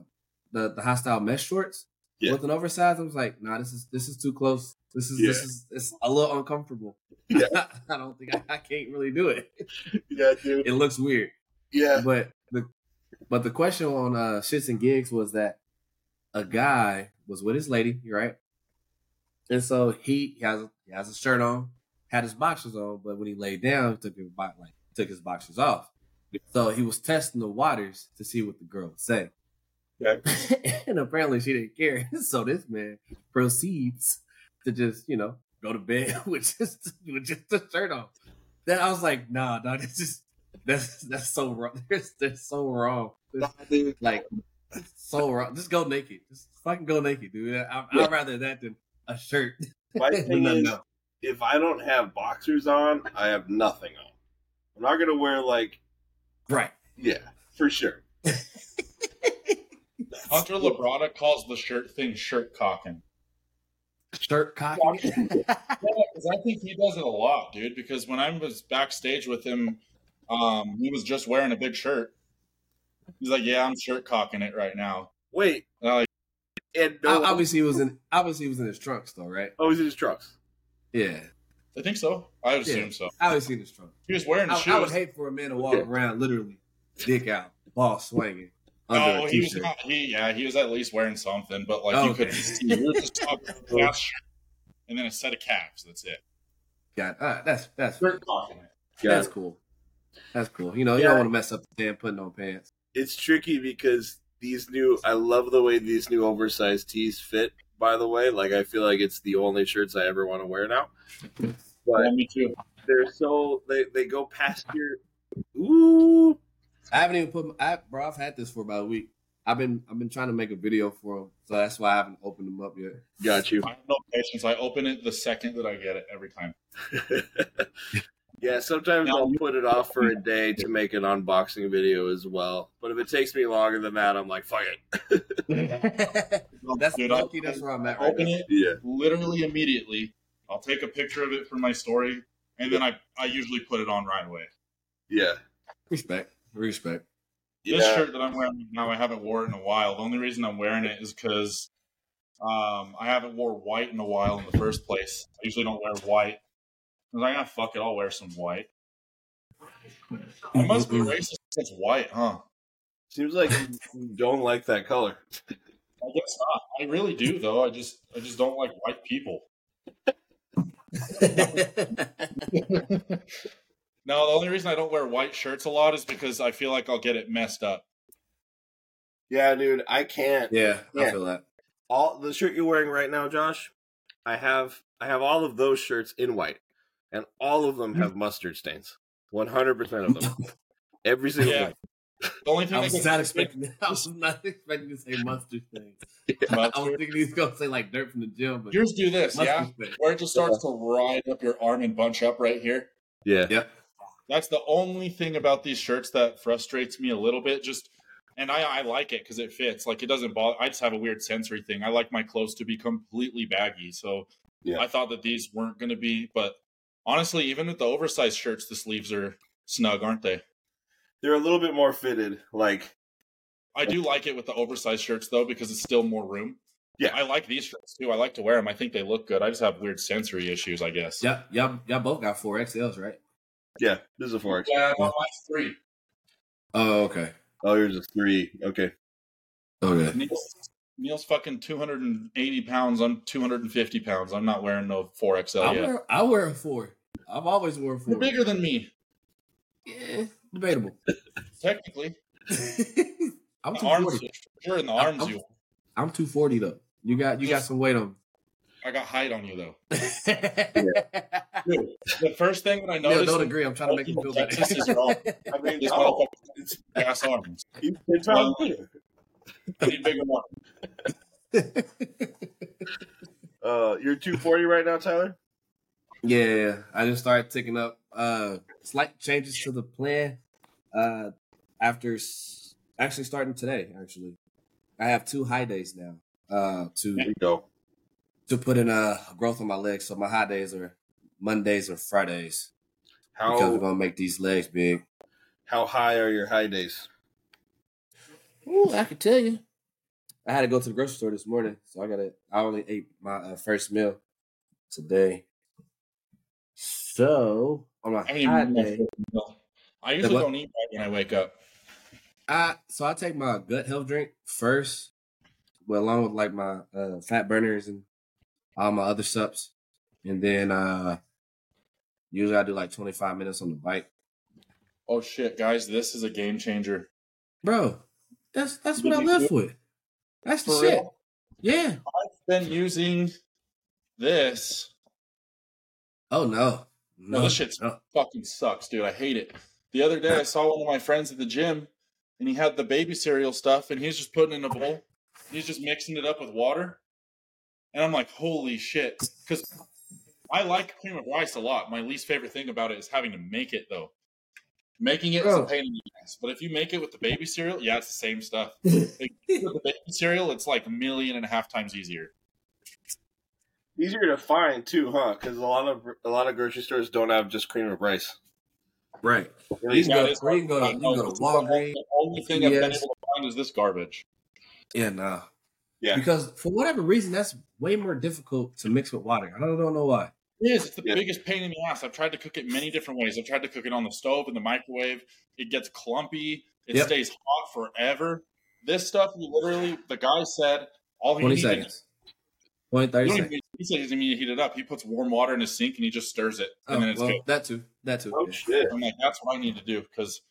the the Hosstile mesh shorts Yeah. with an oversized. I was like, nah, this is this is too close. This is this is it's a little uncomfortable. Yeah. I don't think I, I can't really do it. yeah, dude. It looks weird. Yeah. But the but the question on uh shits and gigs was that a guy was with his lady, right? And so he, he has he has a shirt on, had his boxers on, but when he laid down, he took his like took his boxers off. So he was testing the waters to see what the girl would say. Okay. and apparently she didn't care. So this man proceeds to just, you know, go to bed with just with just the shirt on. Then I was like, nah, dog, this is that's that's so wrong. That's, that's so wrong. It's like so wrong. Just go naked. Just fucking go naked, dude. I, I'd rather that than a shirt. My thing No, is, no. if I don't have boxers on, I have nothing on. I'm not gonna wear like, Right. yeah, for sure. Hunter Labrada calls the shirt thing shirt cocking. Shirt cocking. Yeah, because I think he does it a lot, dude. Because when I was backstage with him, um, he was just wearing a big shirt. He's like, "Yeah, I'm shirt cocking it right now." Wait, And I'm like, and no, obviously he was in obviously he was in his trunks though, right? oh, he's in his trucks. Yeah. I think so. I would Yeah. assume so. Obviously in his trunks. He was wearing I, shoes. I would hate for a man to walk Yeah. around literally dick out, ball swinging under Oh, a he was not. He yeah, he was at least wearing something, but like Oh, you okay. couldn't see. You were just talking about a shirt and then a set of caps. That's it. God, uh, that's that's Shirt cocking it. that's cool. That's cool. You know, you don't want to mess up the damn putting on pants. It's tricky because these new. I love the way these new oversized tees fit. By the way, like I feel like it's the only shirts I ever want to wear now. Yeah, But me too. they're so they they go past your. Ooh, I haven't even put. My, I, bro, I've had this for about a week. I've been I've been trying to make a video for them, so that's why I haven't opened them up yet. got you. I have no patience. I open it the second that I get it every time. yeah, sometimes Now I'll put it off for a day to make an unboxing video as well. But if it takes me longer than that, I'm like, fuck it. that's Dude, lucky. I- That's where I'm at I right open now. it Yeah, literally immediately. I'll take a picture of it for my story, and then I, I usually put it on right away. yeah, Respect, respect. This yeah. shirt that I'm wearing now, I haven't worn it in a while. The only reason I'm wearing it is because um, I haven't wore white in a while in the first place. I usually don't wear white. I was like, ah, fuck it, I'll wear some white. I must be racist It's white, huh? Seems like you don't like that color. I guess not. I really do, though. I just, I just don't like white people. No, the only reason I don't wear white shirts a lot is because I feel like I'll get it messed up. Yeah, dude, I can't. yeah, I feel that. All the shirt you're wearing right now, Josh, I have I have all of those shirts in white, and all of them have mustard stains. One hundred percent of them, every single Yeah. one. The only thing I was gets- not expecting. I was not expecting to say mustard things. I was thinking he was gonna say like dirt from the gym, but Yours do this, yeah? stains. Where it just starts to ride up your arm and bunch up right here. Yeah, Yep. That's the only thing about these shirts that frustrates me a little bit. Just and I, I like it because it fits. Like it doesn't bother. I just have a weird sensory thing. I like my clothes to be completely baggy. So Yeah. I thought that these weren't going to be. But honestly, even with the oversized shirts, the sleeves are snug, aren't they? they're a little bit more fitted. Like, I do like it with the oversized shirts though because it's still more room. Yeah. I like these shirts too. I like to wear them. I think they look good. I just have weird sensory issues, I guess. Yeah, y'all, y'all both got four XLs, right? Yeah, this is a four X. Yeah, no, mine's three. Oh, okay. Oh, yours is three. Okay. Okay. Neil's, Neil's fucking 280 pounds. I'm 250 pounds. I'm not wearing no 4XL I yet. wear, I wear a four. I've always worn a You're four. bigger than me, Yeah, debatable. technically. I'm The two arms, forty. sure, in the I'm- arms, I'm- you. I'm two forty though. You got you got some weight on. I got height on you though. yeah. Dude, the first thing that I No, noticed. don't agree. I'm trying to make you feel better. Texas is wrong. I mean, This no, motherfucker it's, has ass arms. it's all good. I need bigger arms. Uh, you're 240 right now, Tyler. Yeah, I just started taking up uh slight changes to the plan uh after s- actually starting today actually. I have two high days now uh to There you go. To put in a growth on my legs. So my high days are Mondays or Fridays because we're How gonna make these legs big. how high are your high days? Ooh, I can tell you. I had to go to the grocery store this morning, so I got to I only ate my uh, first meal today. So on my I high day. I usually what? don't eat right when I wake up. I so I take my gut health drink first, well, along with like my uh, fat burners and all my other subs, and then uh usually I do like twenty five minutes on the bike. Oh shit, guys, this is a game changer. Bro, that's that's what I live with. That's the shit. real? Yeah. I've been using this. Oh no. No, this shit's no. fucking sucks, dude. I hate it. The other day I saw one of my friends at the gym and he had the baby cereal stuff and he's just putting it in a bowl. He's just mixing it up with water. And I'm like, holy shit. Because I like cream of rice a lot. My least favorite thing about it is having to make it though. Making it is a pain in the ass. But if you make it with the baby cereal, yeah, it's the same stuff. With the baby cereal, it's like a million and a half times easier. Easier to find too, huh? Because a lot of a lot of grocery stores don't have just cream of rice. Right. At You least can Yeah, go, it is you go to, you to can find. go to Walgreens. The only thing I've been able to find is this garbage. Yeah, no. Yeah. Because for whatever reason, that's way more difficult to mix with water. I don't, don't know why. It is. It's the Yeah. biggest pain in the ass. I've tried to cook it many different ways. I've tried to cook it on the stove, in the microwave. It gets clumpy. It Yep. stays hot forever. This stuff, you literally, the guy said, all he 20 needs seconds. 20, 30 You seconds. even, he said he doesn't need to heat it up. He puts warm water in his sink and he just stirs it, and Oh, then it's well, good. that too. That too. Oh yeah. shit! I'm like, that's what I need to do because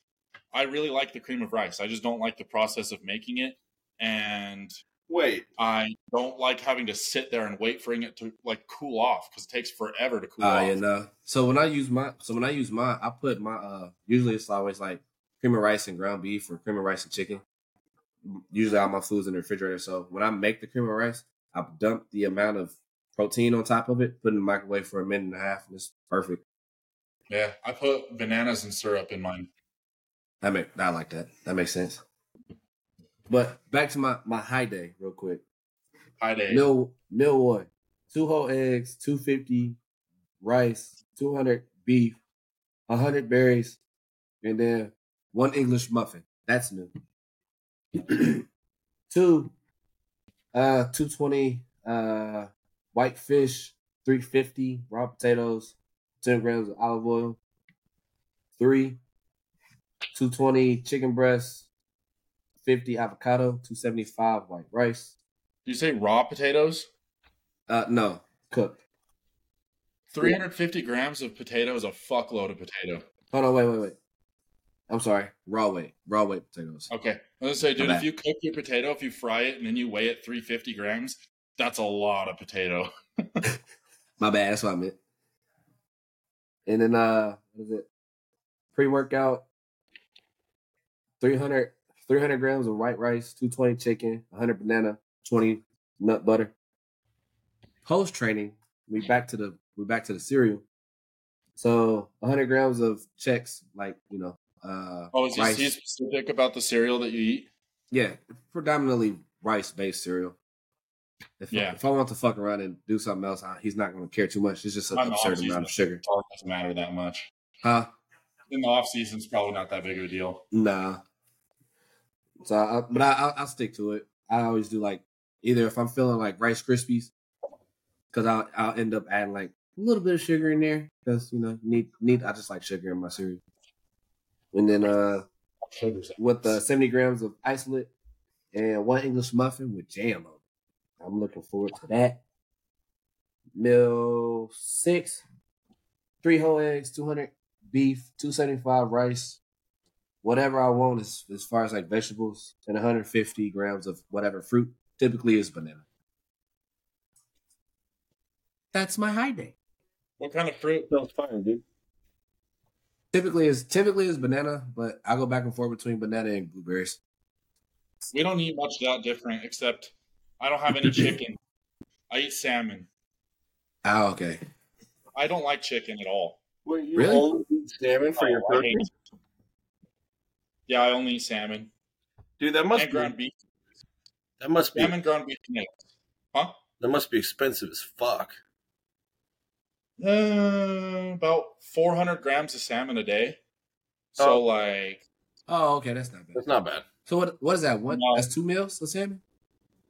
I really like the cream of rice. I just don't like the process of making it, and Wait, I don't like having to sit there and wait for it to like cool off because it takes forever to cool Ah, off. yeah, no. So when I use my, so when I use my, I put my, uh, usually it's always like cream of rice and ground beef or cream of rice and chicken. Usually all my food's in the refrigerator. So when I make the cream of rice, I dump the amount of protein on top of it, put it in the microwave for a minute and a half, and it's perfect. Yeah, I put bananas and syrup in mine. That make I like that. That makes sense. But back to my my high day, real quick. High day. Meal meal one, two whole eggs, two fifty rice, two hundred beef, hundred berries, and then one English muffin. That's new. two, uh, two twenty, uh, white fish, three fifty raw potatoes, ten grams of olive oil. Three, two twenty chicken breast, fifty avocado, two seventy five white rice. Do you say raw potatoes? Uh, no, cooked. 350 grams of potato is a fuckload of potato. Hold on, wait, wait, wait. I'm sorry, raw weight, raw weight potatoes. Okay. I was gonna say, dude, if you cook your potato, if you fry it and then you weigh it 350 grams, that's a lot of potato. My bad, that's what I meant. And then uh, what is it? Pre workout, 300, 300 grams of white rice, two twenty chicken, hundred banana, twenty nut butter. Post training, we back to the we back to the cereal. So 100 grams of Chex, like you know, uh, Oh, is he, rice. he specific about the cereal that you eat? Yeah, predominantly rice based cereal. If, Yeah. if I want to fuck around and do something else, I- he's not going to care too much. It's just an I'm absurd amount of sugar. It doesn't matter that much. Huh? In the off season, it's probably not that big of a deal. Nah. So, I, but I, I'll, I'll stick to it. I always do like Either if I'm feeling like Rice Krispies, because I'll I'll end up adding like a little bit of sugar in there because you know need need I just like sugar in my cereal. And then uh with the 70 grams of isolate and one English muffin with jam on it. I'm looking forward to that. Meal six, three whole eggs, 200 beef, 275 rice, whatever I want as, as far as like vegetables, and 150 grams of whatever fruit. Typically is banana. That's my high day. What kind of fruit? Sounds fine, dude. Typically is typically is banana, but I go back and forth between banana and blueberries. We don't eat much that different, except I don't have any chicken. I eat salmon. Oh, okay. I don't like chicken at all. Wait, you Really? only eat salmon for Oh, your I protein? Hate it. Yeah, I only eat salmon Dude, that must and be, ground beef. that must be Salmon, ground beef, and eggs. Huh? that must be expensive as fuck. Uh, about 400 grams of salmon a day. So, Oh. like, Oh, okay, that's not bad. That's not bad. So what what is that? One No. that's two meals of salmon?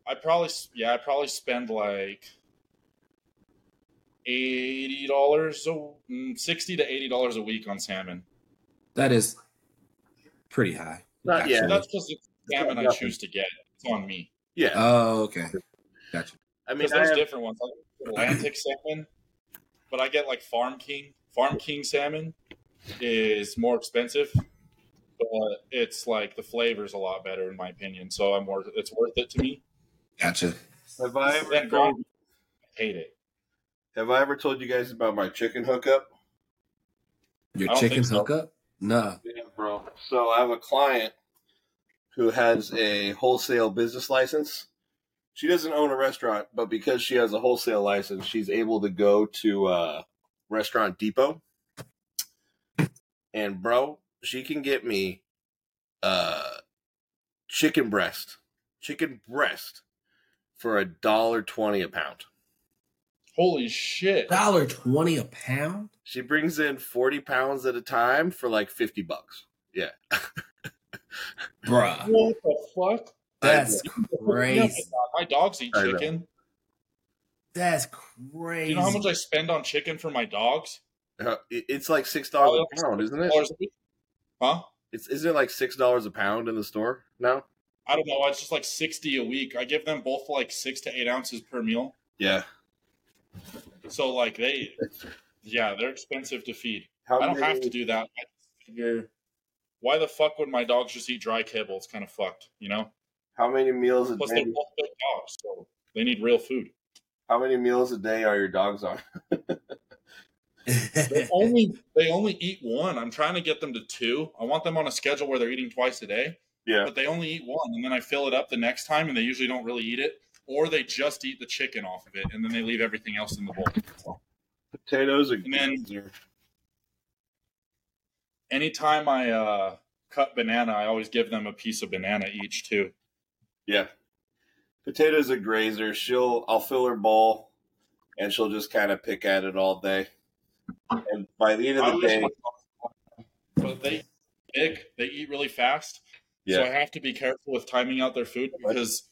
I probably, yeah, I probably spend like eighty dollars, so mm, sixty to eighty dollars a week on salmon. That is pretty high. Not actually. yet. So that's because it's It's salmon I choose to get. It's on me. Yeah, Oh, okay. Gotcha. I mean, Because I there's have, different ones. Like Atlantic salmon, but I get like Farm King. Farm King salmon is more expensive, but it's like the flavor's a lot better in my opinion. So I'm worth. It's worth it to me. Gotcha. have I ever Then told, ground I hate it. have I ever told you guys about my chicken hookup? Your I chicken think so. hookup? No. Yeah, bro. So I have a client who has a wholesale business license. She doesn't own a restaurant, but because she has a wholesale license, she's able to go to uh, Restaurant Depot. And bro, she can get me uh chicken breast, chicken breast for a dollar twenty a pound. Holy shit! Dollar twenty a pound? She brings in forty pounds at a time for like fifty bucks. Yeah, Bruh. What the fuck? That's crazy. my dogs eat chicken. That's Do crazy. you know how much I spend on chicken for my dogs? Uh, it's like six dollars a pound, isn't it? Dollars? Huh? It's isn't it like six dollars a pound in the store now? I don't know. It's just like sixty a week. I give them both like six to eight ounces per meal. Yeah. So like they, yeah, they're expensive to feed. How I don't many, have to do that. I figure, why the fuck would my dogs just eat dry kibble? It's kind of fucked, you know. How many meals a Plus, day? they're both big dogs, so they need real food. How many meals a day are your dogs on? They only they only eat one. I'm trying to get them to two. I want them on a schedule where they're eating twice a day, Yeah. but they only eat one, and then I fill it up the next time, and they usually don't really eat it, or they just eat the chicken off of it, and then they leave everything else in the bowl. Potatoes are And then-. Anytime I uh, cut banana, I always give them a piece of banana each too. Yeah. Potatoes a grazer. She'll I'll fill her bowl and she'll just kind of pick at it all day. And by the end of the day, but they big. They eat really fast. Yeah. So I have to be careful with timing out their food because,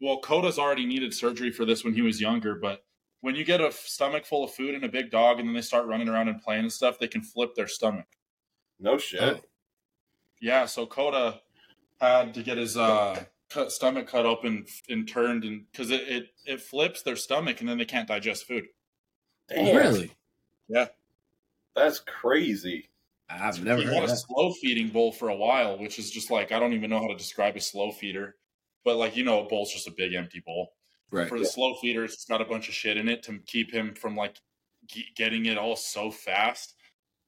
well, Coda's already needed surgery for this when he was younger. But when you get a stomach full of food and a big dog, and then they start running around and playing and stuff, they can flip their stomach. No shit. Oh. Yeah, so Coda had to get his uh, cut, stomach cut open and turned, and because it, it it flips their stomach, and then they can't digest food. Damn. really? Yeah. That's crazy. I've never he heard had of a slow feeding bowl for a while, which is just like I don't even know how to describe a slow feeder, but like you know, a bowl's just a big empty bowl. Right. for the slow feeders, it's got a bunch of shit in it to keep him from like ge- getting it all so fast.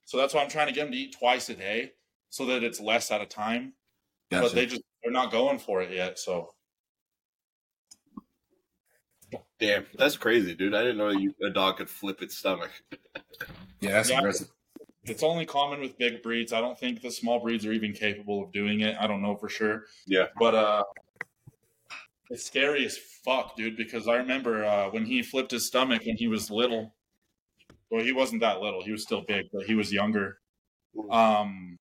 So that's why I'm trying to get him to eat twice a day, so that it's less at a time. Gotcha. But they just they're not going for it yet. So Damn. That's crazy, dude. I didn't know you, a dog could flip its stomach. yeah, that's Yeah. impressive. it's only common with big breeds. I don't think the small breeds are even capable of doing it. I don't know for sure. Yeah. But uh, it's scary as fuck, dude. Because I remember uh, when he flipped his stomach when he was little. Well, he wasn't that little. He was still big, but he was younger. Um,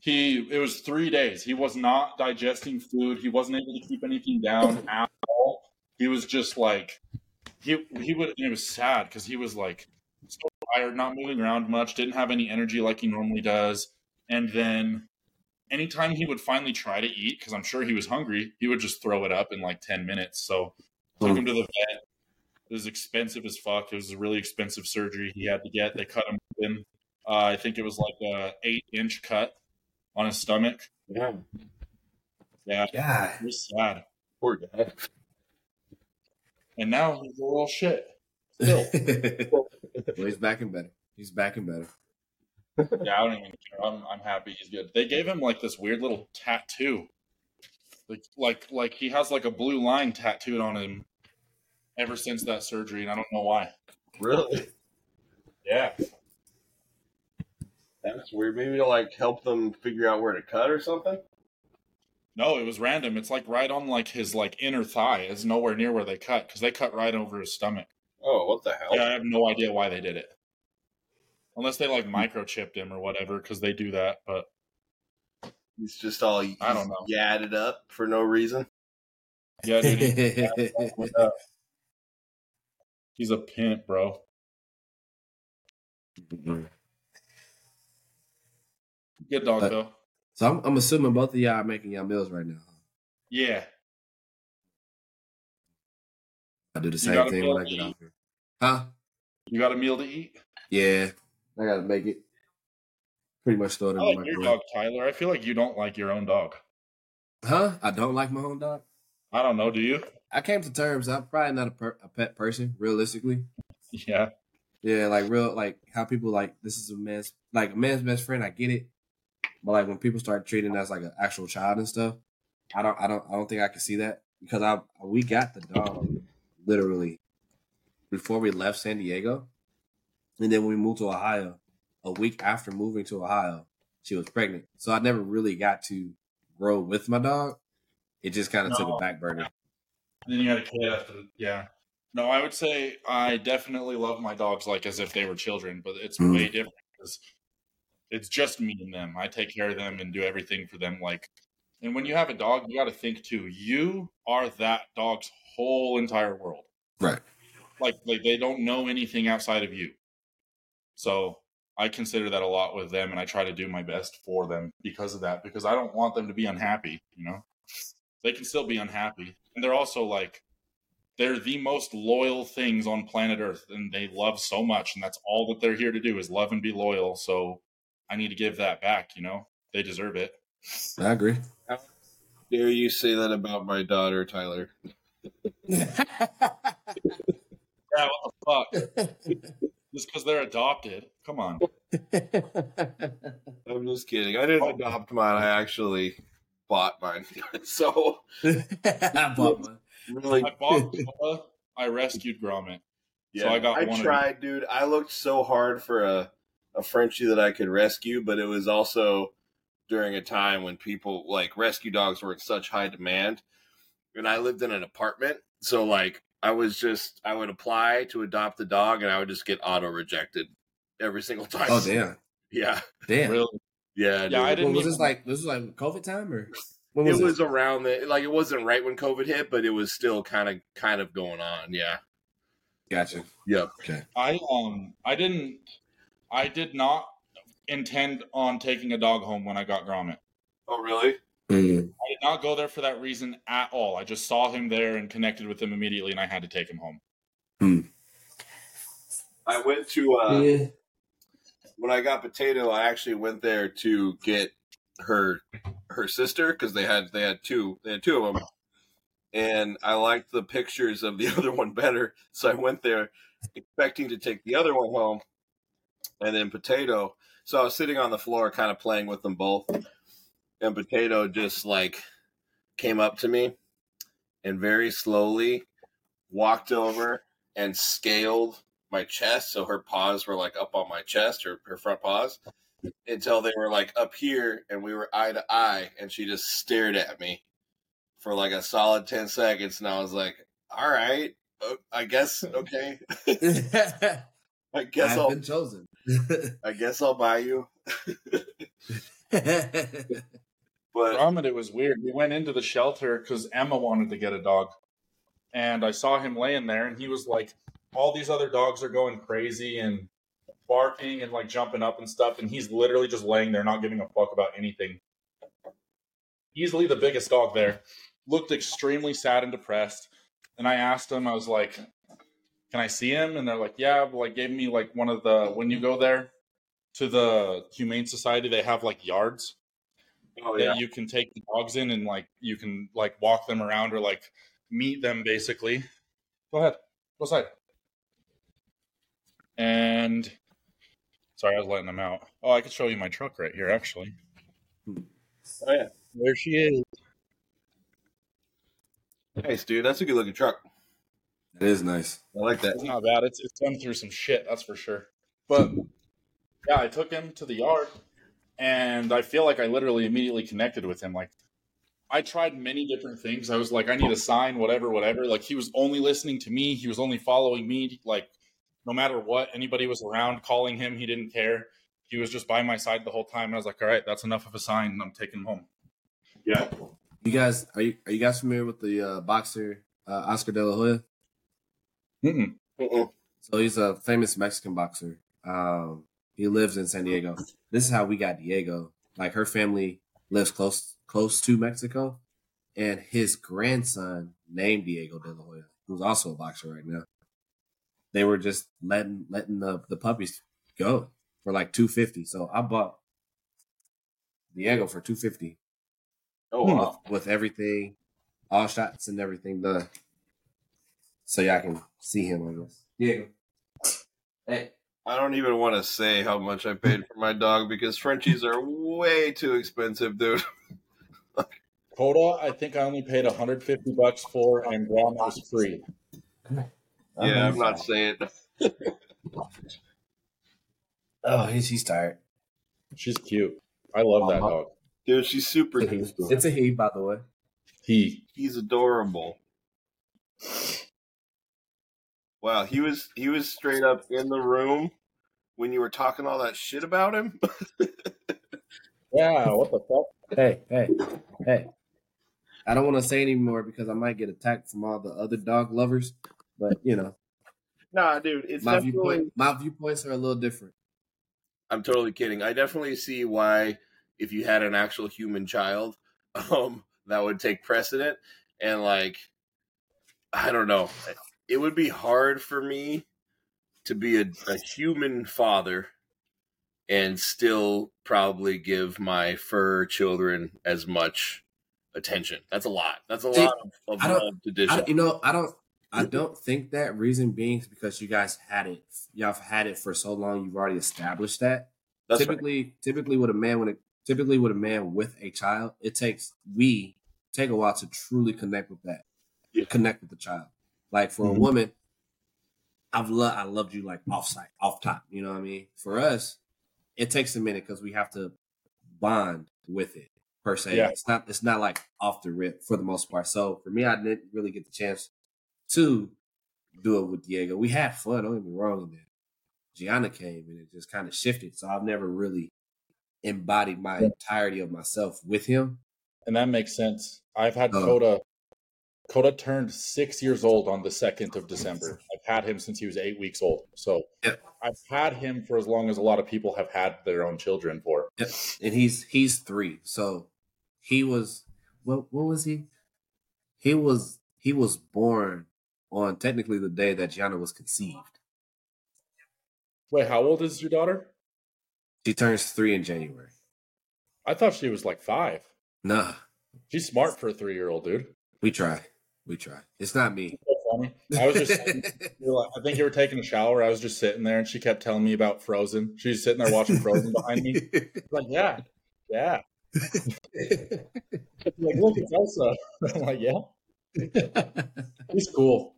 he it was three days. He was not digesting food. He wasn't able to keep anything down at all. he was just like he he would. It was sad because he was like so tired, not moving around much, didn't have any energy like he normally does, and then anytime he would finally try to eat, because I'm sure he was hungry, he would just throw it up in like 10 minutes. So took him to the vet. It was expensive as fuck. It was a really expensive surgery he had to get. They cut him in. Uh, I think it was like a eight inch cut on his stomach. Yeah. Yeah, Yeah. it was sad. Poor guy. And now he's a little shit. Still. well, he's back and better. He's back and better. Yeah, I don't even care. I'm, I'm happy he's good. They gave him like this weird little tattoo. Like, like, like he has like a blue line tattooed on him ever since that surgery, and I don't know why. Really? Yeah. That's weird. Maybe to like help them figure out where to cut or something. No, it was random. It's like right on like his like inner thigh. It's nowhere near where they cut because they cut right over his stomach. Oh, what the hell? Yeah, I have no idea why they did it. Unless they like microchipped him or whatever, because they do that. But He's just all I don't know. yadded up for no reason. yeah, dude, he- he's a pimp, bro. Good dog Uh, though. so I'm, I'm assuming both of y'all are making y'all meals right now. Yeah. I do the You same thing when I get eat? off here. Huh? You got a meal to eat? Yeah. I gotta make it. Pretty much throw it in I like your dog, Tyler. I feel like you don't like your own dog. Huh? I don't like my own dog. I don't know. Do you? I came to terms. I'm probably not a, per, a pet person, realistically. Yeah. Yeah, like real, like how people like this is a man's like a man's best friend. I get it, but like when people start treating as like an actual child and stuff, I don't, I don't, I don't think I can see that because I we got the dog literally before we left San Diego, and then when we moved to Ohio, a week after moving to Ohio, she was pregnant. So I never really got to grow with my dog. It just kind of took a back burner. And then you had a kid after. Yeah. No, I would say I definitely love my dogs like as if they were children, but it's Mhm. way different because it's just me and them. I take care of them and do everything for them. Like, and when you have a dog, you got to think too. You are that dog's whole entire world. Right. Like, like they don't know anything outside of you. So I consider that a lot with them, and I try to do my best for them because of that. Because I don't want them to be unhappy. You know, they can still be unhappy, and they're also like they're the most loyal things on planet Earth, and they love so much, and that's all that they're here to do is love and be loyal. So I need to give that back. You know, they deserve it. I agree. Dare you say that about my daughter, Tyler? Yeah, what the fuck? Just because they're adopted? Come on. I'm just kidding. I didn't oh. adopt mine. I actually bought mine. so I bought one. really, I bought Noah, I rescued Gromit. So I got I one of tried, dude. I looked so hard for a a Frenchie that I could rescue, but it was also during a time when people like rescue dogs were in such high demand, and I lived in an apartment, so like I was just I would apply to adopt the dog, and I would just get auto rejected every single time. Oh damn, Yeah, damn. Really? yeah. Yeah, dude. I didn't was even- this like? This was like COVID time or when it was, was this? around the like it wasn't right when COVID hit, but it was still kind of kind of going on. Yeah. Gotcha. Yep. Okay. I um I didn't I did not intend on taking a dog home when I got Gromit. Oh really? I not go there for that reason at all. I just saw him there and connected with him immediately, and I had to take him home. I went to uh yeah. when I got potato. I actually went there to get her her sister because they had they had two they had two of them, and I liked the pictures of the other one better, so I went there expecting to take the other one home, and then potato. So I was sitting on the floor, kind of playing with them both, and potato just like came up to me and very slowly walked over and scaled my chest. So her paws were like up on my chest her, her front paws until they were like up here and we were eye to eye. And she just stared at me for like a solid 10 seconds. And i was like all right. I guess okay. I guess I've i'll been chosen. i guess i'll buy you but Gromit, it was weird. We went into the shelter because Emma wanted to get a dog, and I saw him laying there, and he was like, all these other dogs are going crazy and barking and like jumping up and stuff, and he's literally just laying there, not giving a fuck about anything. Easily the biggest dog there. Looked extremely sad and depressed. And I asked him, I was like, "Can I see him?" And they're like, "Yeah." But like, gave me like one of the when you go there to the Humane Society, they have like yards Oh that you can take the dogs in and like you can like walk them around or like meet them basically. Go ahead. Go side. And sorry, I was letting them out. Oh, I could show you my truck right here actually. Oh yeah. There she is. Nice, dude. That's a good looking truck. It is nice. I like that. It's not bad. It's it's done through some shit, that's for sure. But yeah, I took him to the yard and I feel like I literally immediately connected with him. Like I tried many different things. I was like, I need a sign, whatever, whatever. Like he was only listening to me. He was only following me. Like no matter what, anybody was around calling him, he didn't care. He was just by my side the whole time. And I was like, all right, that's enough of a sign. I'm taking him home. Yeah. You guys are you are you guys familiar with the uh, boxer uh, Oscar De La Hoya? Mm-mm. Mm-mm. So he's a famous Mexican boxer. Um, he lives in San Diego. This is how we got Diego. Like her family lives close close to Mexico, and his grandson named Diego De La Hoya, who's also a boxer right now. They were just letting letting the, the puppies go for like two fifty. So I bought Diego for two fifty Oh wow. with, with everything, all shots and everything done. So y'all can see him on this. Diego. Hey. I don't even want to say how much I paid for my dog because Frenchies are way too expensive, dude. Coda, I think I only paid 150 bucks for, and Gromit was free. Yeah, I'm not saying. Oh, he's he's tired. She's cute. I love that uh-huh. dog. Dude, she's super It's a he. cute. It's a he, by the way. He. He's adorable. Wow, he was he was straight up in the room when you were talking all that shit about him. Yeah, what the fuck? Hey, hey, hey. I don't want to say anymore because I might get attacked from all the other dog lovers. But you know, nah, dude, it's my definitely. viewpoint, my viewpoints are a little different. I'm totally kidding. I definitely see why if you had an actual human child, um, that would take precedent. And like, I don't know, it would be hard for me to be a, a human father and still probably give my fur children as much attention. That's a lot. That's a lot of, of love to dish you know, I don't. I don't think that reason being is because you guys had it. Y'all have had it for so long. You've already established that. That's right. typically, typically with a man when it typically with a man with a child, it takes we take a while to truly connect with that, Yeah. connect with the child. Like for Mhm. a woman, I've loved I loved you like off site, off top. You know what I mean? For us, it takes a minute because we have to bond with it per se. Yeah. It's not it's not like off the rip for the most part. So for me, I didn't really get the chance to do it with Diego. We had fun. Don't get me wrong. And then Gianna came and it just kind of shifted. So I've never really embodied my entirety of myself with him. And that makes sense. I've had Uh. Coda. Coda turned six years old on the second of December. I've had him since he was eight weeks old. So Yep. I've had him for as long as a lot of people have had their own children for. And he's he's three. So he was what what was he? He was he was born on technically the day that Gianna was conceived. Wait, how old is your daughter? She turns three in January. I thought she was like five. Nah, She's smart for a three year old dude. we try. We try. It's not me. So funny. I was just you were like- I think you were taking a shower. I was just sitting there and she kept telling me about Frozen. She was sitting there watching Frozen behind me. Like, yeah, yeah. Like, look, it's Elsa. I'm like, yeah. He's cool.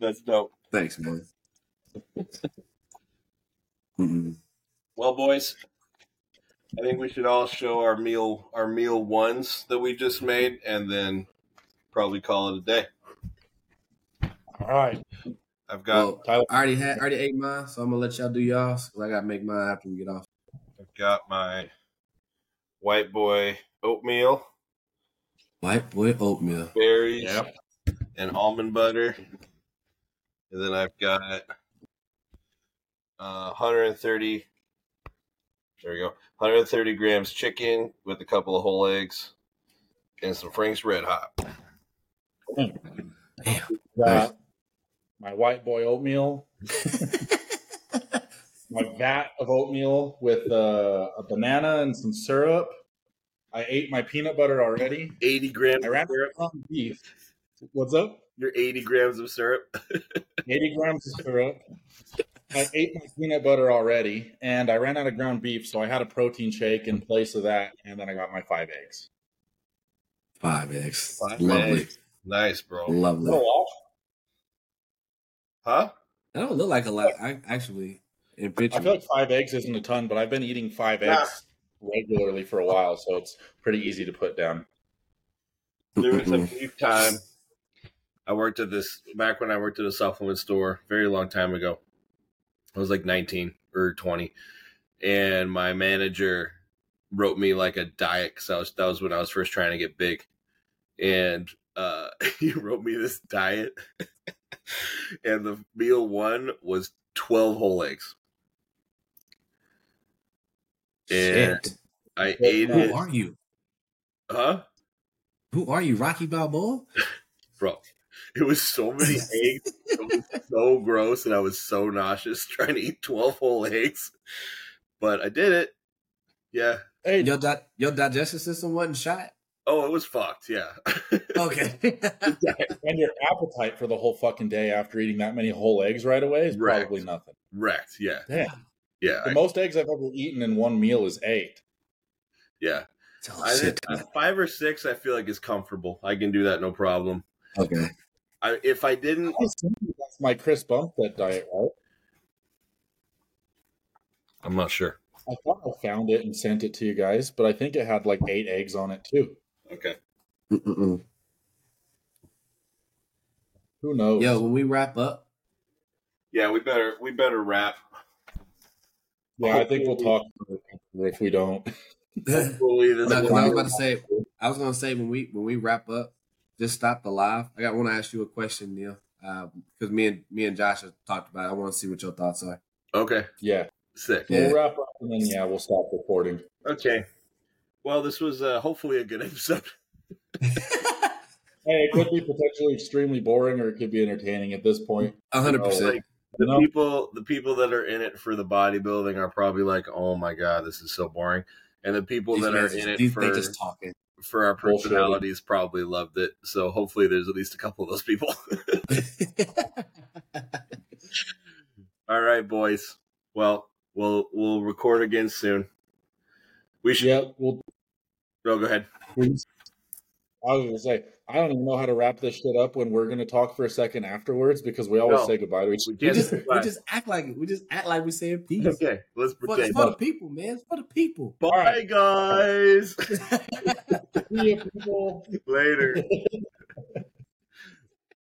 That's dope. Thanks, man. Mm-mm. Well, boys, I think we should all show our meal our meal ones that we just made, and then probably call it a day. All right. I've got Well, I already had I already ate mine, so I'm gonna let y'all do y'all's because I gotta make mine after we get off. I've got my white boy oatmeal, White boy oatmeal. berries, Yep. and almond butter. And then I've got uh, 130. There we go. 130 grams chicken with a couple of whole eggs and some Frank's Red Hot. Got my white boy oatmeal, my vat of oatmeal with uh, a banana and some syrup. I ate my peanut butter already. 80 grams I of ran syrup. out of beef. What's up? Your 80 grams of syrup. 80 grams of syrup. I ate my peanut butter already, and I ran out of ground beef, so I had a protein shake in place of that, and then I got my five eggs. Five eggs. Five Lovely. eggs. Nice, bro. Lovely. Oh, huh? I don't look like a lot. I actually in picture. I feel like five eggs isn't a ton, but I've been eating five Nah. eggs regularly for a while, so it's pretty easy to put down. There was a mm-hmm. brief time. I worked at this back when I worked at a supplement store, very long time ago. I was like 19 or 20, and my manager wrote me like a diet because I was that was when I was first trying to get big, and uh, he wrote me this diet, and the meal one was 12 whole eggs. And Shit. I Yeah, ate Who it, are you? huh? Who are you, Rocky Balboa? bro. It was so many eggs. It was so gross, and I was so nauseous trying to eat twelve whole eggs. But I did it. Yeah. Hey, Your di- your digestive system wasn't shot. Oh, it was fucked. Yeah. Okay. and your appetite for the whole fucking day after eating that many whole eggs right away is Right. probably nothing. Wrecked. Yeah. Damn. Yeah. The I- most eggs I've ever eaten in one meal is eight. yeah. I think, uh, five or six, I feel like is comfortable. I can do that no problem. Okay. I, if I didn't, That's my Chris Bumstead diet, right? I'm not sure. I thought I found it and sent it to you guys, but I think it had like eight eggs on it too. Okay. Mm-mm-mm. Who knows? Yo, when we wrap up, Yeah, we better we better wrap. yeah, I think we'll talk if we don't. Hopefully this I was about to say, I was gonna say when we when we wrap up, just stop the live. I got want to ask you a question, Neil, uh, because me and me and Josh have talked about. it. I want to see what your thoughts are. Okay. Yeah, Sick. Yeah. we'll wrap up and then yeah, we'll stop recording. Okay. Well, this was uh, hopefully a good episode. Hey, it could be potentially extremely boring, or it could be entertaining at this point. A hundred Oh, percent. Like the No. people, the people that are in it for the bodybuilding are probably like, "Oh my god, this is so boring," and the people These that are guys in it for just talking. for our Bullshit. personalities probably loved it. So hopefully, there's at least a couple of those people. All right, boys. Well, we'll we'll record again soon. We should. Yeah, well, Oh, go ahead. please. I was gonna say I don't even know how to wrap this shit up when we're gonna talk for a second afterwards because we always No. say goodbye to each We we just we just act like it. We just act like we saying peace. Okay, let's For, pretend. it's for the people, man. It's for the people. Bye, guys. See you, people. Later.